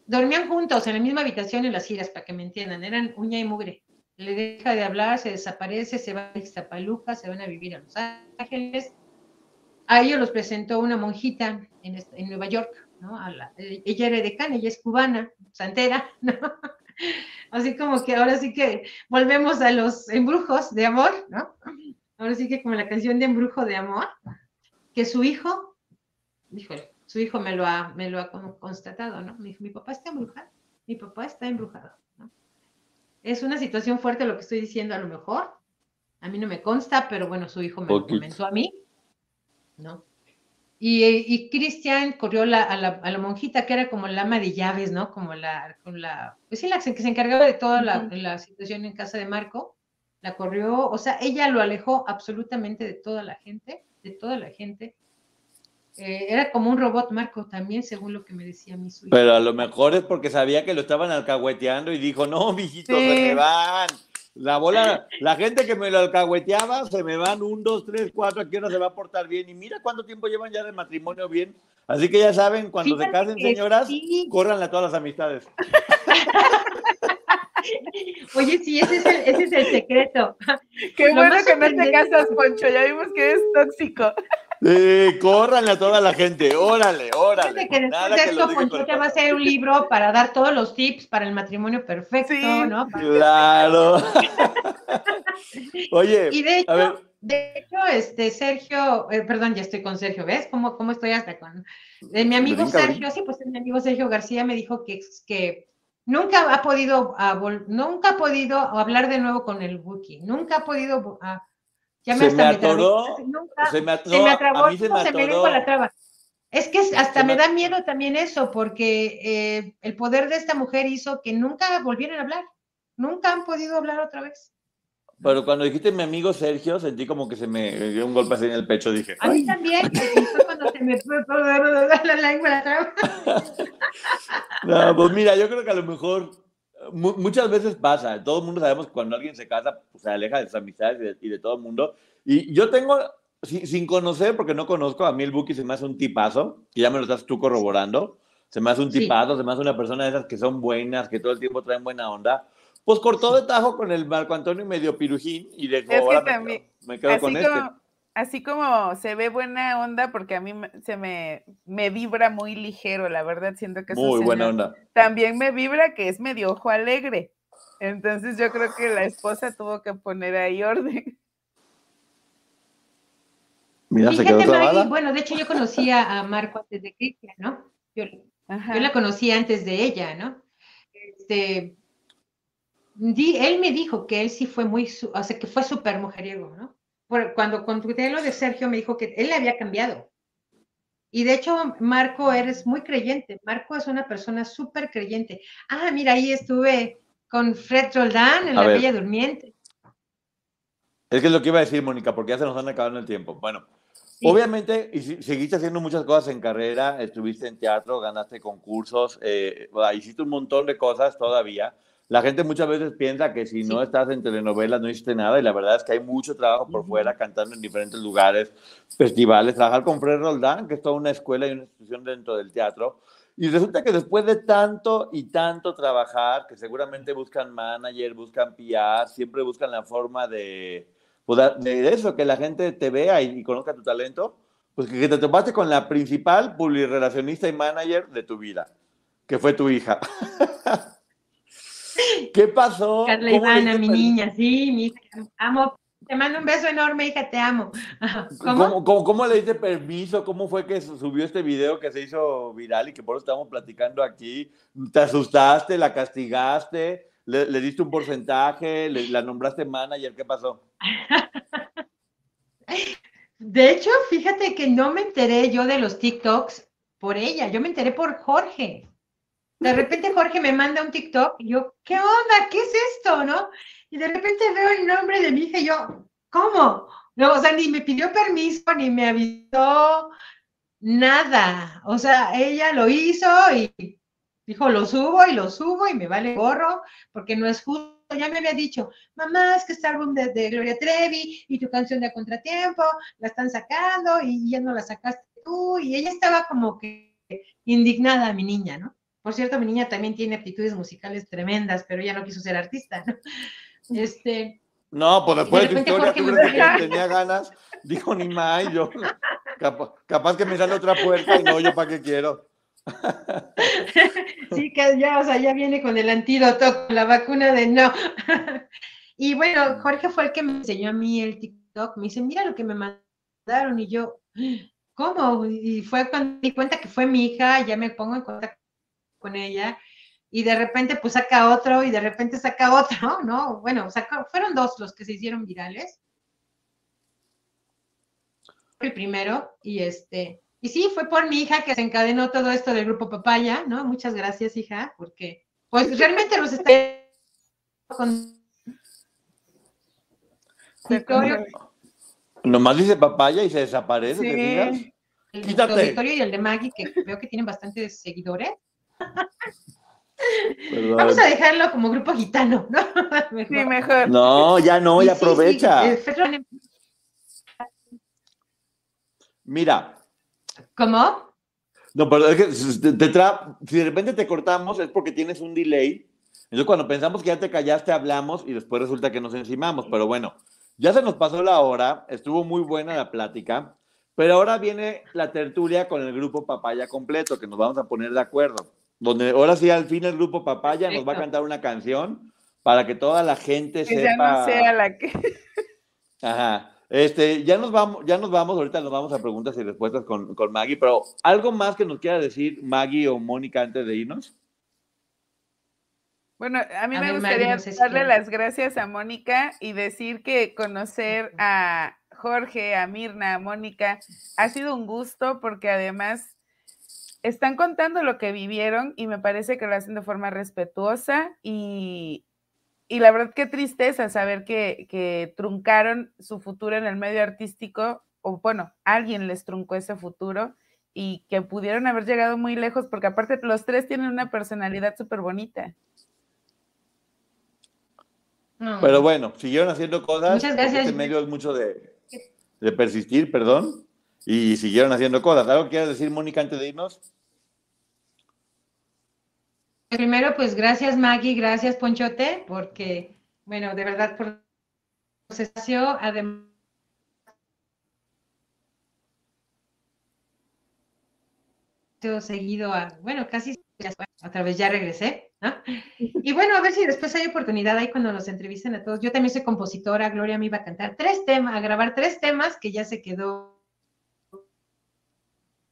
Dormían juntos en la misma habitación en las giras, para que me entiendan, eran uña y mugre le deja de hablar, se desaparece, se va a Iztapaluca, se van a vivir a Los Ángeles. A ellos los presentó una monjita en, en Nueva York, ¿no? ella era decana, ella es cubana, santera, *laughs* ¿no? Así como que ahora sí que volvemos a los embrujos de amor, ¿no? Ahora sí que como la canción de embrujo de amor, que su hijo, híjole, su hijo me lo ha, me lo ha constatado, ¿no? Me dijo, mi papá está embrujado, mi papá está embrujado es una situación fuerte lo que estoy diciendo a lo mejor. A mí no me consta, pero bueno, su hijo me lo comentó a mí, ¿no? Y, Cristian corrió a, la, monjita que era como la ama de llaves, ¿no? Como la, la pues sí, la que se encargaba de toda la, situación en casa de Marco, la corrió, o sea, ella lo alejó absolutamente de toda la gente, de toda la gente, eh, era como un robot, Marco, también, según lo que me decía mi suyo. Pero a lo mejor es porque sabía que lo estaban alcahueteando y dijo, no, mijitos, se me van. La bola, la gente que me lo alcahueteaba, se me van un, dos, tres, cuatro, aquí uno se va a portar bien. Y mira cuánto tiempo llevan ya de matrimonio bien. Así que ya saben, cuando se casen, señoras, corran a todas las amistades. *laughs* Oye, sí, ese es el, ese es el secreto. Qué bueno que no te casas, Poncho. Ya vimos que es tóxico. Sí, córranle a toda la gente, órale, órale. Que después de esto, Ponchote va a hacer un libro para dar todos los tips para el matrimonio perfecto, ¿no? Claro. *laughs* Oye, y de hecho, de hecho, este Sergio, eh, perdón, ya estoy con Sergio, ¿ves cómo, cómo estoy hasta con de mi amigo Sergio? Sí, pues mi amigo Sergio García me dijo que, que nunca ha podido, nunca ha podido hablar de nuevo con el Wookiee, nunca ha podido ya me se me atoró. se me, se me atrabó, se me, se me la traba. Es que hasta me, da miedo también eso, porque eh, el poder de esta mujer hizo que nunca volvieran a hablar. Nunca han podido hablar otra vez. Pero cuando dijiste mi amigo Sergio, sentí como que se me dio un golpe así en el pecho. Dije. A mí también, fue cuando se me fue la lengua la traba. *laughs* no, pues mira, yo creo que a lo mejor muchas veces pasa, todo el mundo sabemos que cuando alguien se casa, pues, se aleja de sus amistades y de, todo el mundo. Y yo tengo, sin, conocer, porque no conozco, a mí el Buki se me hace un tipazo, que ya me lo estás tú corroborando, se me hace un tipazo, se me hace una persona de esas que son buenas, que todo el tiempo traen buena onda. Pues cortó de tajo con el Marco Antonio medio pirujín y de ahora me, quedo, con este así como se ve buena onda, porque a mí se me, me vibra muy ligero, la verdad, siento que es muy buena onda. También me vibra que es medio ojo alegre. Entonces yo creo que la esposa tuvo que poner ahí orden. Mira, se quedó bueno, de hecho yo conocía a Marco antes de Cristian, ¿no? Yo, la conocí antes de ella, ¿no? Este, él me dijo que él sí fue muy, o sea, que fue súper mujeriego, ¿no? Cuando conté lo de Sergio, me dijo que él le había cambiado. Y de hecho, Marco, eres muy creyente. Marco es una persona súper creyente. Ah, mira, ahí estuve con Fred Roldán en La Bella Durmiente. Es que es lo que iba a decir, Mónica, porque ya se nos han acabado el tiempo. Bueno, Obviamente, y seguiste haciendo muchas cosas en carrera, estuviste en teatro, ganaste concursos, eh, hiciste un montón de cosas todavía. La gente muchas veces piensa que si no estás en telenovelas no hiciste nada y la verdad es que hay mucho trabajo por fuera cantando en diferentes lugares, festivales, trabajar con Fred Roldán, que es toda una escuela y una institución dentro del teatro. Y resulta que después de tanto y tanto trabajar, que seguramente buscan manager, buscan PR, siempre buscan la forma de, pues, de eso, que la gente te vea y, conozca tu talento, pues que, te topaste con la principal publirelacionista y manager de tu vida, que fue tu hija. *laughs* *laughs* ¿Qué pasó? Carla Ivana, mi niña, sí, mi hija, amo. Te mando un beso enorme, hija, te amo. *laughs* ¿Cómo? ¿Cómo, cómo, le diste permiso? ¿Cómo fue que subió este video que se hizo viral y que por eso estamos platicando aquí? ¿Te asustaste? ¿La castigaste? ¿Le, diste un porcentaje? ¿La nombraste manager? ¿Qué pasó? *laughs* De hecho, fíjate que no me enteré yo de los TikToks por ella, yo me enteré por Jorge. De repente Jorge me manda un TikTok y yo, ¿qué onda? ¿Qué es esto? ¿No? Y de repente veo el nombre de mi hija y yo, ¿cómo? No, o sea, ni me pidió permiso, ni me avisó, nada. O sea, ella lo hizo y dijo, lo subo y lo subo y me vale gorro, porque no es justo. Ya me había dicho, mamá, es que está el álbum de, Gloria Trevi y tu canción de Contratiempo, la están sacando y ya no la sacaste tú. Y ella estaba como que indignada, mi niña, ¿no? Por cierto, mi niña también tiene aptitudes musicales tremendas, pero ella no quiso ser artista, ¿no? Este. No, pues después de, tu historia, tú crees que tenía ganas, dijo ni más, yo capaz, que me sale otra puerta y no, yo para qué quiero. *laughs* sí, que ya, o sea, ya viene con el antídoto, con la vacuna de no. *laughs* y bueno, Jorge fue el que me enseñó a mí el TikTok. Me dice, mira lo que me mandaron. Y yo, ¿cómo? Y fue cuando me di cuenta que fue mi hija, ya me pongo en contacto con ella y de repente pues saca otro y de repente saca otro, ¿no? Bueno, fueron dos los que se hicieron virales. El primero y este, y sí, fue por mi hija que se encadenó todo esto del grupo Papaya, ¿no? Muchas gracias, hija, porque pues realmente los está con Nomás dice papaya y se desaparece, sí. El Quítate. y el de Maggie, que veo que tienen bastantes seguidores. Vamos a dejarlo como grupo gitano, ¿no? *laughs* mejor. Sí, mejor. No, ya no, ya aprovecha. Mira. ¿Cómo? No, pero es que si de repente te cortamos es porque tienes un delay. Entonces cuando pensamos que ya te callaste hablamos y después resulta que nos encimamos. Pero bueno, ya se nos pasó la hora, estuvo muy buena la plática, pero ahora viene la tertulia con el grupo Papaya completo, que nos vamos a poner de acuerdo donde ahora sí al fin el grupo Papaya nos va a cantar una canción para que toda la gente que sepa. Ya no sea la que. Ajá. Este, ya nos vamos, ya nos vamos, ahorita nos vamos a preguntas y respuestas con, con Maggie, pero ¿algo más que nos quiera decir Maggie o Mónica antes de irnos? Bueno, a mí me gustaría darle las gracias a Mónica y decir que conocer a Jorge, a Mirna, a Mónica ha sido un gusto porque además están contando lo que vivieron y me parece que lo hacen de forma respetuosa y, la verdad qué tristeza saber que, truncaron su futuro en el medio artístico, o bueno, alguien les truncó ese futuro y que pudieron haber llegado muy lejos, porque aparte los tres tienen una personalidad súper bonita. Pero bueno, siguieron haciendo cosas. Muchas gracias. Este medio es mucho de, de persistir, perdón, y siguieron haciendo cosas. ¿Algo quieres decir, Mónica, antes de irnos? Primero, pues gracias Maggie, gracias Ponchote, porque, bueno, de verdad por espacio, además seguido a, bueno, casi otra vez ya regresé, ¿no? Y bueno, a ver si después hay oportunidad ahí cuando nos entrevisten a todos. Yo también soy compositora, Gloria me iba a cantar tres temas, a grabar tres temas que ya se quedó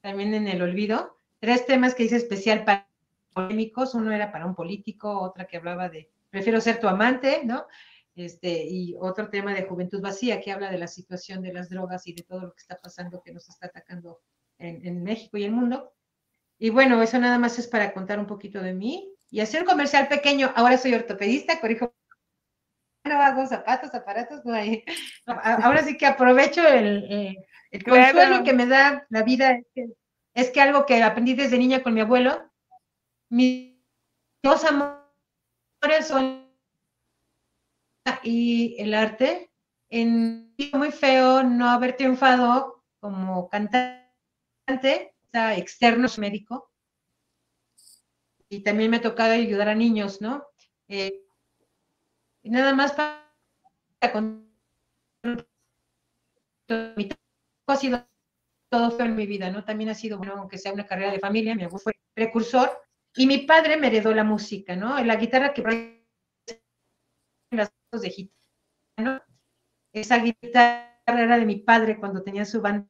también en el olvido, tres temas que hice especial para polémicos, uno era para un político, otra que hablaba de prefiero ser tu amante, ¿no? Este, y otro tema de juventud vacía que habla de la situación de las drogas y de todo lo que está pasando que nos está atacando en, México y el mundo. Y bueno, eso nada más es para contar un poquito de mí y hacer un comercial pequeño. Ahora soy ortopedista, corrijo no hago zapatos, aparatos, no hay. Ahora sí que aprovecho el, eh, el consuelo que me da la vida. Es que, es que algo que aprendí desde niña con mi abuelo, mis dos amores son y el arte. En muy feo no haber triunfado como cantante, o sea, externo médico. Y también me ha tocado ayudar a niños, ¿no? Eh, nada más para ha sido todo feo en mi vida, ¿no? También ha sido, bueno, aunque sea una carrera de familia, mi abuelo fue precursor y mi padre me heredó la música, ¿no? La guitarra que las de gitano, esa guitarra era de mi padre cuando tenía su banda.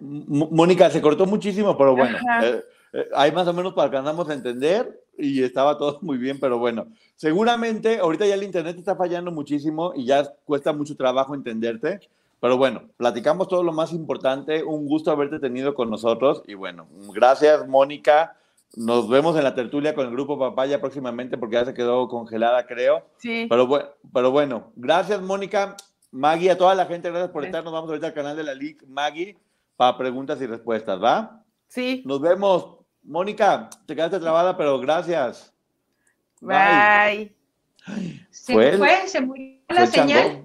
Mónica, se cortó muchísimo, pero bueno, eh, eh, hay más o menos para que andamos a entender y estaba todo muy bien, pero bueno, seguramente ahorita ya el internet está fallando muchísimo y ya cuesta mucho trabajo entenderte, pero bueno, platicamos todo lo más importante, un gusto haberte tenido con nosotros y bueno, gracias Mónica, nos vemos en la tertulia con el grupo Papaya próximamente porque ya se quedó congelada, creo. Sí. Pero, bueno, pero bueno, gracias Mónica, Maggie, a toda la gente, gracias por estar, nos vamos ahorita al canal de la League, Maggie, para preguntas y respuestas, ¿va? Sí. Nos vemos. Mónica, te quedaste trabada, pero gracias. Bye. Se fue, se murió la señal.